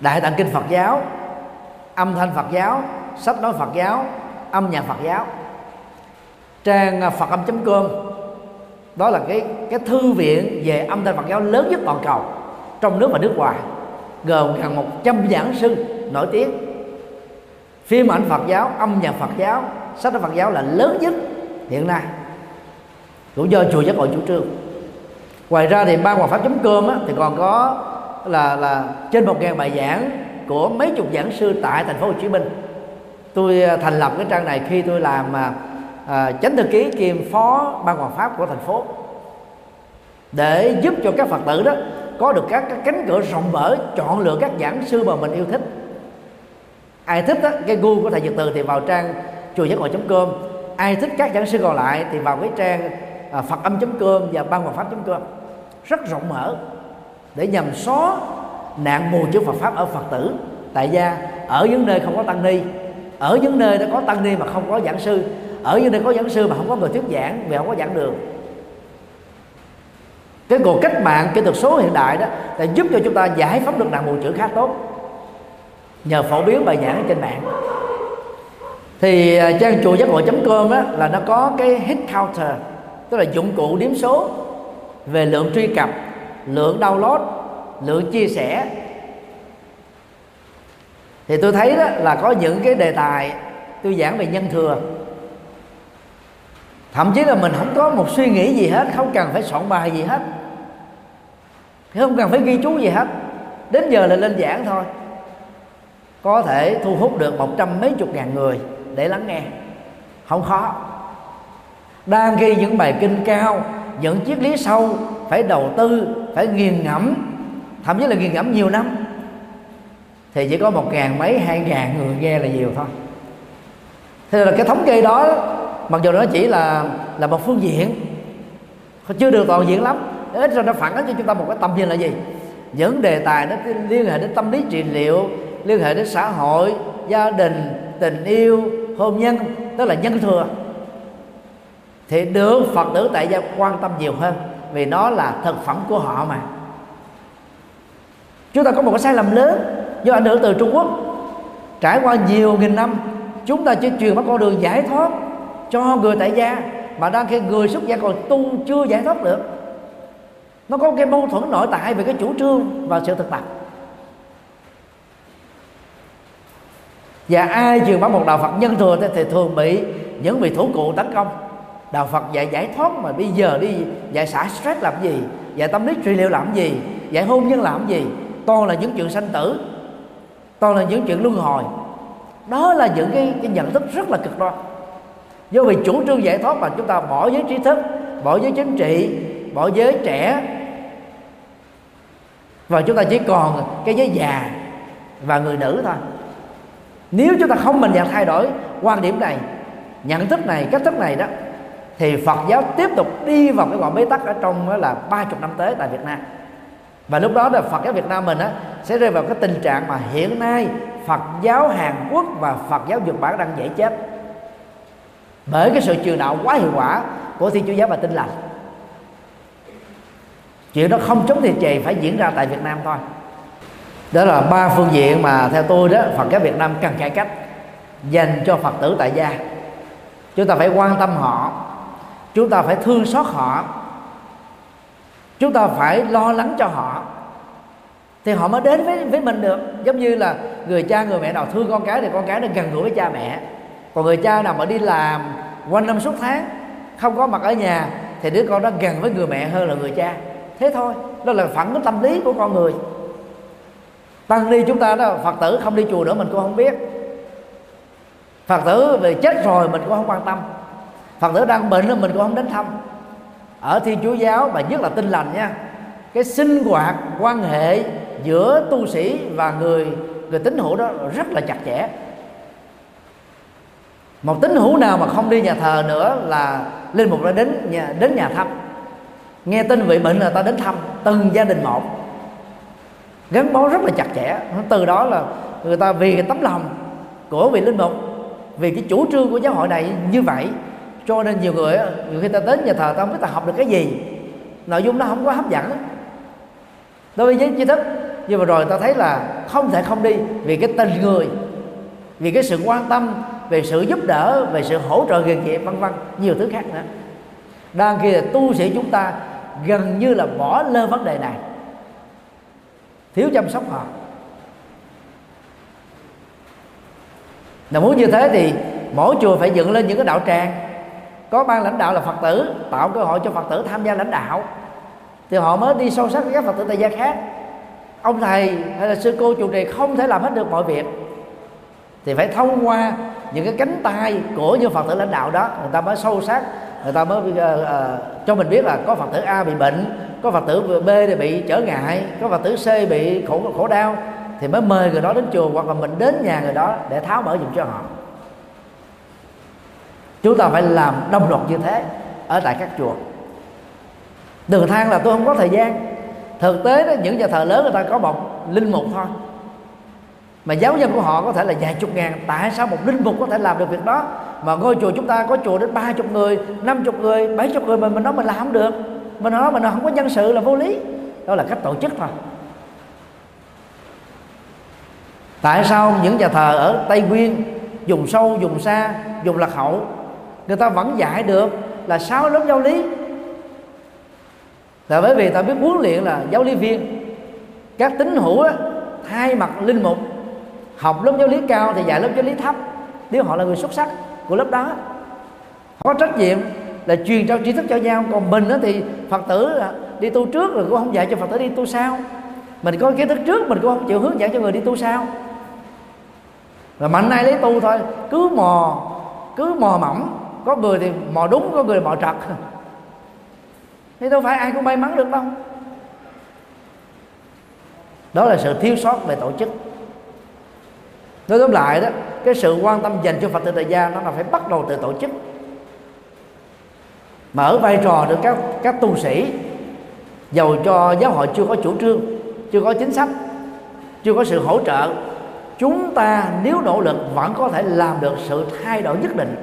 đại tạng kinh Phật giáo, âm thanh Phật giáo, sách nói Phật giáo, âm nhạc Phật giáo. Trang à, phật âm com, đó là cái cái thư viện về âm thanh Phật giáo lớn nhất toàn cầu, trong nước và nước ngoài, gồm gần 100 giảng sư nổi tiếng. Phim ảnh Phật giáo âm nhạc Phật giáo sách Phật giáo là lớn nhất hiện nay. Cũng do chùa giác ngộ chủ trương. Ngoài ra thì ban hòa pháp com á, thì còn có là là trên một ngàn bài giảng của mấy chục giảng sư tại thành phố Hồ Chí Minh. Tôi à, thành lập cái trang này khi tôi làm à, à chánh thư ký kiêm phó ban hoàng pháp của thành phố. Để giúp cho các phật tử đó có được các, các cánh cửa rộng mở chọn lựa các giảng sư mà mình yêu thích ai thích đó, cái gu của thầy Nhật Từ thì vào trang chùa giác ngộ com. Ai thích các giảng sư còn lại thì vào cái trang à, phật âm com và ban hoàng pháp com. Rất rộng mở để nhằm xóa nạn mù chữ Phật pháp ở Phật tử. Tại gia ở những nơi không có tăng ni ở những nơi đã có tăng ni mà không có giảng sư ở những nơi có giảng sư mà không có người thuyết giảng vì không có giảng đường. Cái cuộc cách mạng kỹ thuật số hiện đại đó là giúp cho chúng ta giải phóng được nạn mù chữ khá tốt nhờ phổ biến bài giảng trên mạng. Thì à, trang chùa giác ngộ com á, là nó có cái hit counter, tức là dụng cụ điểm số về lượng truy cập, lượng download, lượng chia sẻ. Thì tôi thấy đó là có những cái đề tài tôi giảng về nhân thừa. Thậm chí là mình không có một suy nghĩ gì hết, không cần phải soạn bài gì hết. Không cần phải ghi chú gì hết. Đến giờ là lên giảng thôi có thể thu hút được một trăm mấy chục ngàn người để lắng nghe. Không khó. Đang ghi những bài kinh cao, những triết lý sâu, phải đầu tư, phải nghiền ngẫm, thậm chí là nghiền ngẫm nhiều năm. Thì chỉ có một ngàn mấy, hai ngàn người nghe là nhiều thôi. Thế là cái thống kê đó, mặc dù nó chỉ là là một phương diện, chưa được toàn diện lắm, ít ra nó phản ánh cho chúng ta một cái tâm nhìn là gì? Những đề tài nó liên hệ đến tâm lý trị liệu liên hệ đến xã hội, gia đình, tình yêu, hôn nhân, tức là nhân thừa. Thì được phật tử tại gia quan tâm nhiều hơn, vì nó là thực phẩm của họ mà. Chúng ta có một cái sai lầm lớn, do ảnh hưởng từ trung quốc. Trải qua nhiều nghìn năm, chúng ta chỉ truyền bắt con đường giải thoát cho người tại gia, mà đang khi người xuất gia còn tu chưa giải thoát được. Nó có cái mâu thuẫn nội tại về cái chủ trương và sự thực tập. Và ai truyền bá một đạo Phật nhân thừa thì thường bị những vị thủ cụ tấn công. Đạo Phật dạy giải thoát mà bây giờ đi dạy xả stress làm gì? Dạy tâm lý trị liệu làm gì? Dạy hôn nhân làm gì? Toàn là những chuyện sanh tử. Toàn là những chuyện luân hồi. Đó là những cái, cái nhận thức rất là cực đoan. Do vì chủ trương giải thoát mà chúng ta bỏ giới trí thức bỏ giới chính trị bỏ giới trẻ. Và chúng ta chỉ còn cái giới già và người nữ thôi nếu chúng ta không mình dạng thay đổi quan điểm này, nhận thức này, cách thức này đó, thì Phật giáo tiếp tục đi vào cái ngọn bế tắc ở trong đó là ba chục năm tới tại Việt Nam. Và lúc đó là Phật giáo Việt Nam mình á, sẽ rơi vào cái tình trạng mà hiện nay Phật giáo Hàn Quốc và Phật giáo Nhật Bản đang dễ chết. Bởi cái sự truyền đạo quá hiệu quả của Thiên Chúa giáo và Tin lành. Chuyện đó không chống thì chề phải diễn ra tại Việt Nam thôi đó là ba phương diện mà theo tôi đó, Phật giáo Việt Nam cần cải cách dành cho Phật tử tại gia. Chúng ta phải quan tâm họ, chúng ta phải thương xót họ, chúng ta phải lo lắng cho họ. Thì họ mới đến với với mình được. Giống như là người cha người mẹ nào thương con cái thì con cái nó gần gũi với cha mẹ. Còn người cha nào mà đi làm quanh năm suốt tháng, không có mặt ở nhà, thì đứa con nó gần với người mẹ hơn là người cha. Thế thôi, đó là phản ứng tâm lý của con người tăng ni chúng ta đó, phật tử không đi chùa nữa mình cũng không biết. Phật tử về chết rồi mình cũng không quan tâm. Phật tử đang bệnh mình cũng không đến thăm. Ở thiên chúa giáo, và nhất là tinh lành nha, cái sinh hoạt, quan hệ giữa tu sĩ và người người tín hữu đó rất là chặt chẽ. Một tín hữu nào mà không đi nhà thờ nữa là linh mục đã đến nhà đến nhà thăm. Nghe tin vị bệnh là ta đến thăm từng gia đình một gắn bó rất là chặt chẽ. Từ đó là người ta vì cái tấm lòng của vị linh mục, vì cái chủ trương của giáo hội này như vậy, cho nên nhiều người nhiều khi ta đến nhà thờ ta không biết ta học được cái gì, nội dung nó không có hấp dẫn. Đối với giới trí thức, nhưng mà rồi ta thấy là không thể không đi vì cái tình người, vì cái sự quan tâm, về sự giúp đỡ, về sự hỗ trợ nghề nghiệp, vân vân, nhiều thứ khác nữa. Đang kia là tu sĩ chúng ta gần như là bỏ lơ vấn đề này thiếu chăm sóc họ. Là muốn như thế thì mỗi chùa phải dựng lên những cái đạo tràng. Có ban lãnh đạo là phật tử, tạo cơ hội cho phật tử tham gia lãnh đạo. Thì họ mới đi sâu sắc với các phật tử tại gia khác. Ông thầy hay là sư cô chủ trì không thể làm hết được mọi việc. Thì phải thông qua những cái cánh tay của những phật tử lãnh đạo đó, người ta mới sâu sắc người ta mới uh, uh, cho mình biết là có phật tử a bị bệnh có phật tử b thì bị trở ngại có phật tử c bị khổ khổ đau thì mới mời người đó đến chùa hoặc là mình đến nhà người đó để tháo mở giùm cho họ. Chúng ta phải làm đồng loạt như thế ở tại các chùa. Đường thang là tôi không có thời gian. Thực tế đó những nhà thờ lớn người ta có một linh mục thôi. Mà giáo dân của họ có thể là vài chục ngàn tại sao một linh mục có thể làm được việc đó? Mà ngôi chùa chúng ta có chùa đến ba chục người năm chục người bảy chục người mà mình nói mình làm không được. Mình nói mình không có nhân sự là vô lý. Đó là cách tổ chức thôi. Tại sao những nhà thờ ở tây nguyên dùng sâu dùng xa dùng lạc hậu người ta vẫn dạy được là sáu lớp giáo lý? Là bởi vì ta biết huấn luyện là giáo lý viên. Các tín hữu á, thay mặt linh mục học lớp giáo lý cao thì dạy lớp giáo lý thấp. Nếu họ là người xuất sắc của lớp đó. Họ có trách nhiệm là truyền trao tri thức cho nhau. Còn mình đó thì phật tử đi tu trước rồi cũng không dạy cho phật tử đi tu sau. Mình có kiến thức trước, mình cũng không chịu hướng dẫn cho người đi tu sau. Rồi mạnh nay lấy tu thôi. Cứ mò cứ mò mỏng có người thì mò đúng, có người mò trật. Thì đâu phải ai cũng may mắn được đâu. Đó là sự thiếu sót về tổ chức nói tóm lại đó, cái sự quan tâm dành cho phật tử tại gia nó là phải bắt đầu từ tổ chức. Mở vai trò được các các tu sĩ dầu cho giáo hội chưa có chủ trương, chưa có chính sách, chưa có sự hỗ trợ. Chúng ta nếu nỗ lực vẫn có thể làm được sự thay đổi nhất định.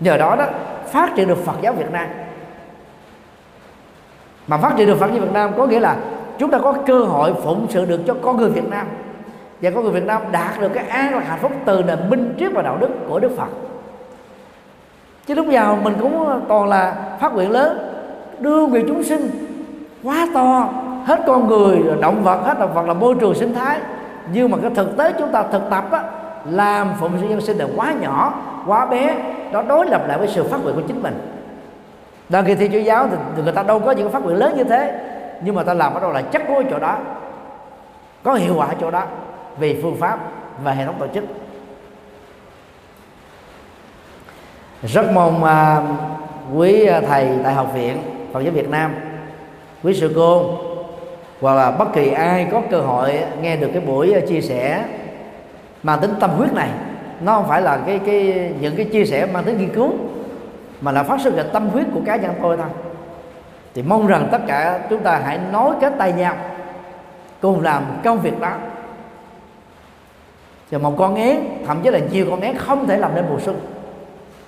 Nhờ đó đó, phát triển được Phật giáo Việt Nam. Mà phát triển được Phật giáo Việt Nam có nghĩa là chúng ta có cơ hội phụng sự được cho con người Việt Nam và con người Việt Nam đạt được cái an lạc hạnh phúc từ nền minh triết và đạo đức của Đức Phật. Chứ lúc nào mình cũng toàn là phát nguyện lớn đưa người chúng sinh quá to hết con người động vật hết động vật là môi trường sinh thái. Nhưng mà cái thực tế chúng ta thực tập á, làm phụng sự nhân sinh là quá nhỏ quá bé nó đối lập lại với sự phát nguyện của chính mình. Là khi thi chúa giáo thì người ta đâu có những phát nguyện lớn như thế nhưng mà ta làm ở đâu là chắc có chỗ đó có hiệu quả chỗ đó vì phương pháp và hệ thống tổ chức. Rất mong à, quý thầy tại học viện Phật giáo Việt Nam quý sư cô hoặc là bất kỳ ai có cơ hội nghe được cái buổi chia sẻ mang tính tâm huyết này nó không phải là cái cái những cái chia sẻ mang tính nghiên cứu mà là phát xuất từ tâm huyết của cá nhân tôi thôi. Thì mong rằng tất cả chúng ta hãy nối kết tay nhau cùng làm công việc đó và một con én, thậm chí là nhiều con én không thể làm nên mùa xuân.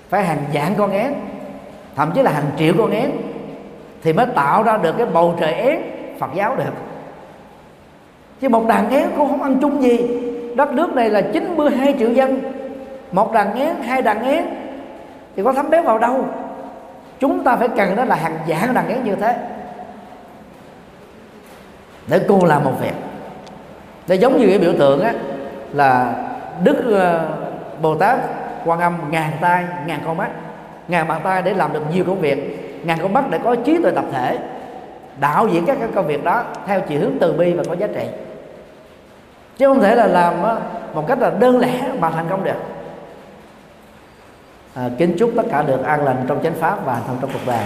Phải hàng vạn con én, thậm chí là hàng triệu con én thì mới tạo ra được cái bầu trời én Phật giáo được. Chứ một đàn én cũng không ăn chung gì. Đất nước này là 92 triệu dân. Một đàn én, hai đàn én thì có thấm béo vào đâu? Chúng ta phải cần đó là hàng vạn đàn én như thế. Để cùng làm một việc. Để giống như cái biểu tượng á là đức ờ, bồ tát quan âm ngàn tay ngàn con mắt ngàn bàn tay để làm được nhiều công việc ngàn con mắt để có trí tuệ tập thể đạo diễn các công việc đó theo chiều hướng từ bi và có giá trị. Chứ không thể là làm ờ, một cách là đơn lẻ mà thành công được. À, kính chúc tất cả được an lành trong chánh pháp và thành trong cuộc đời.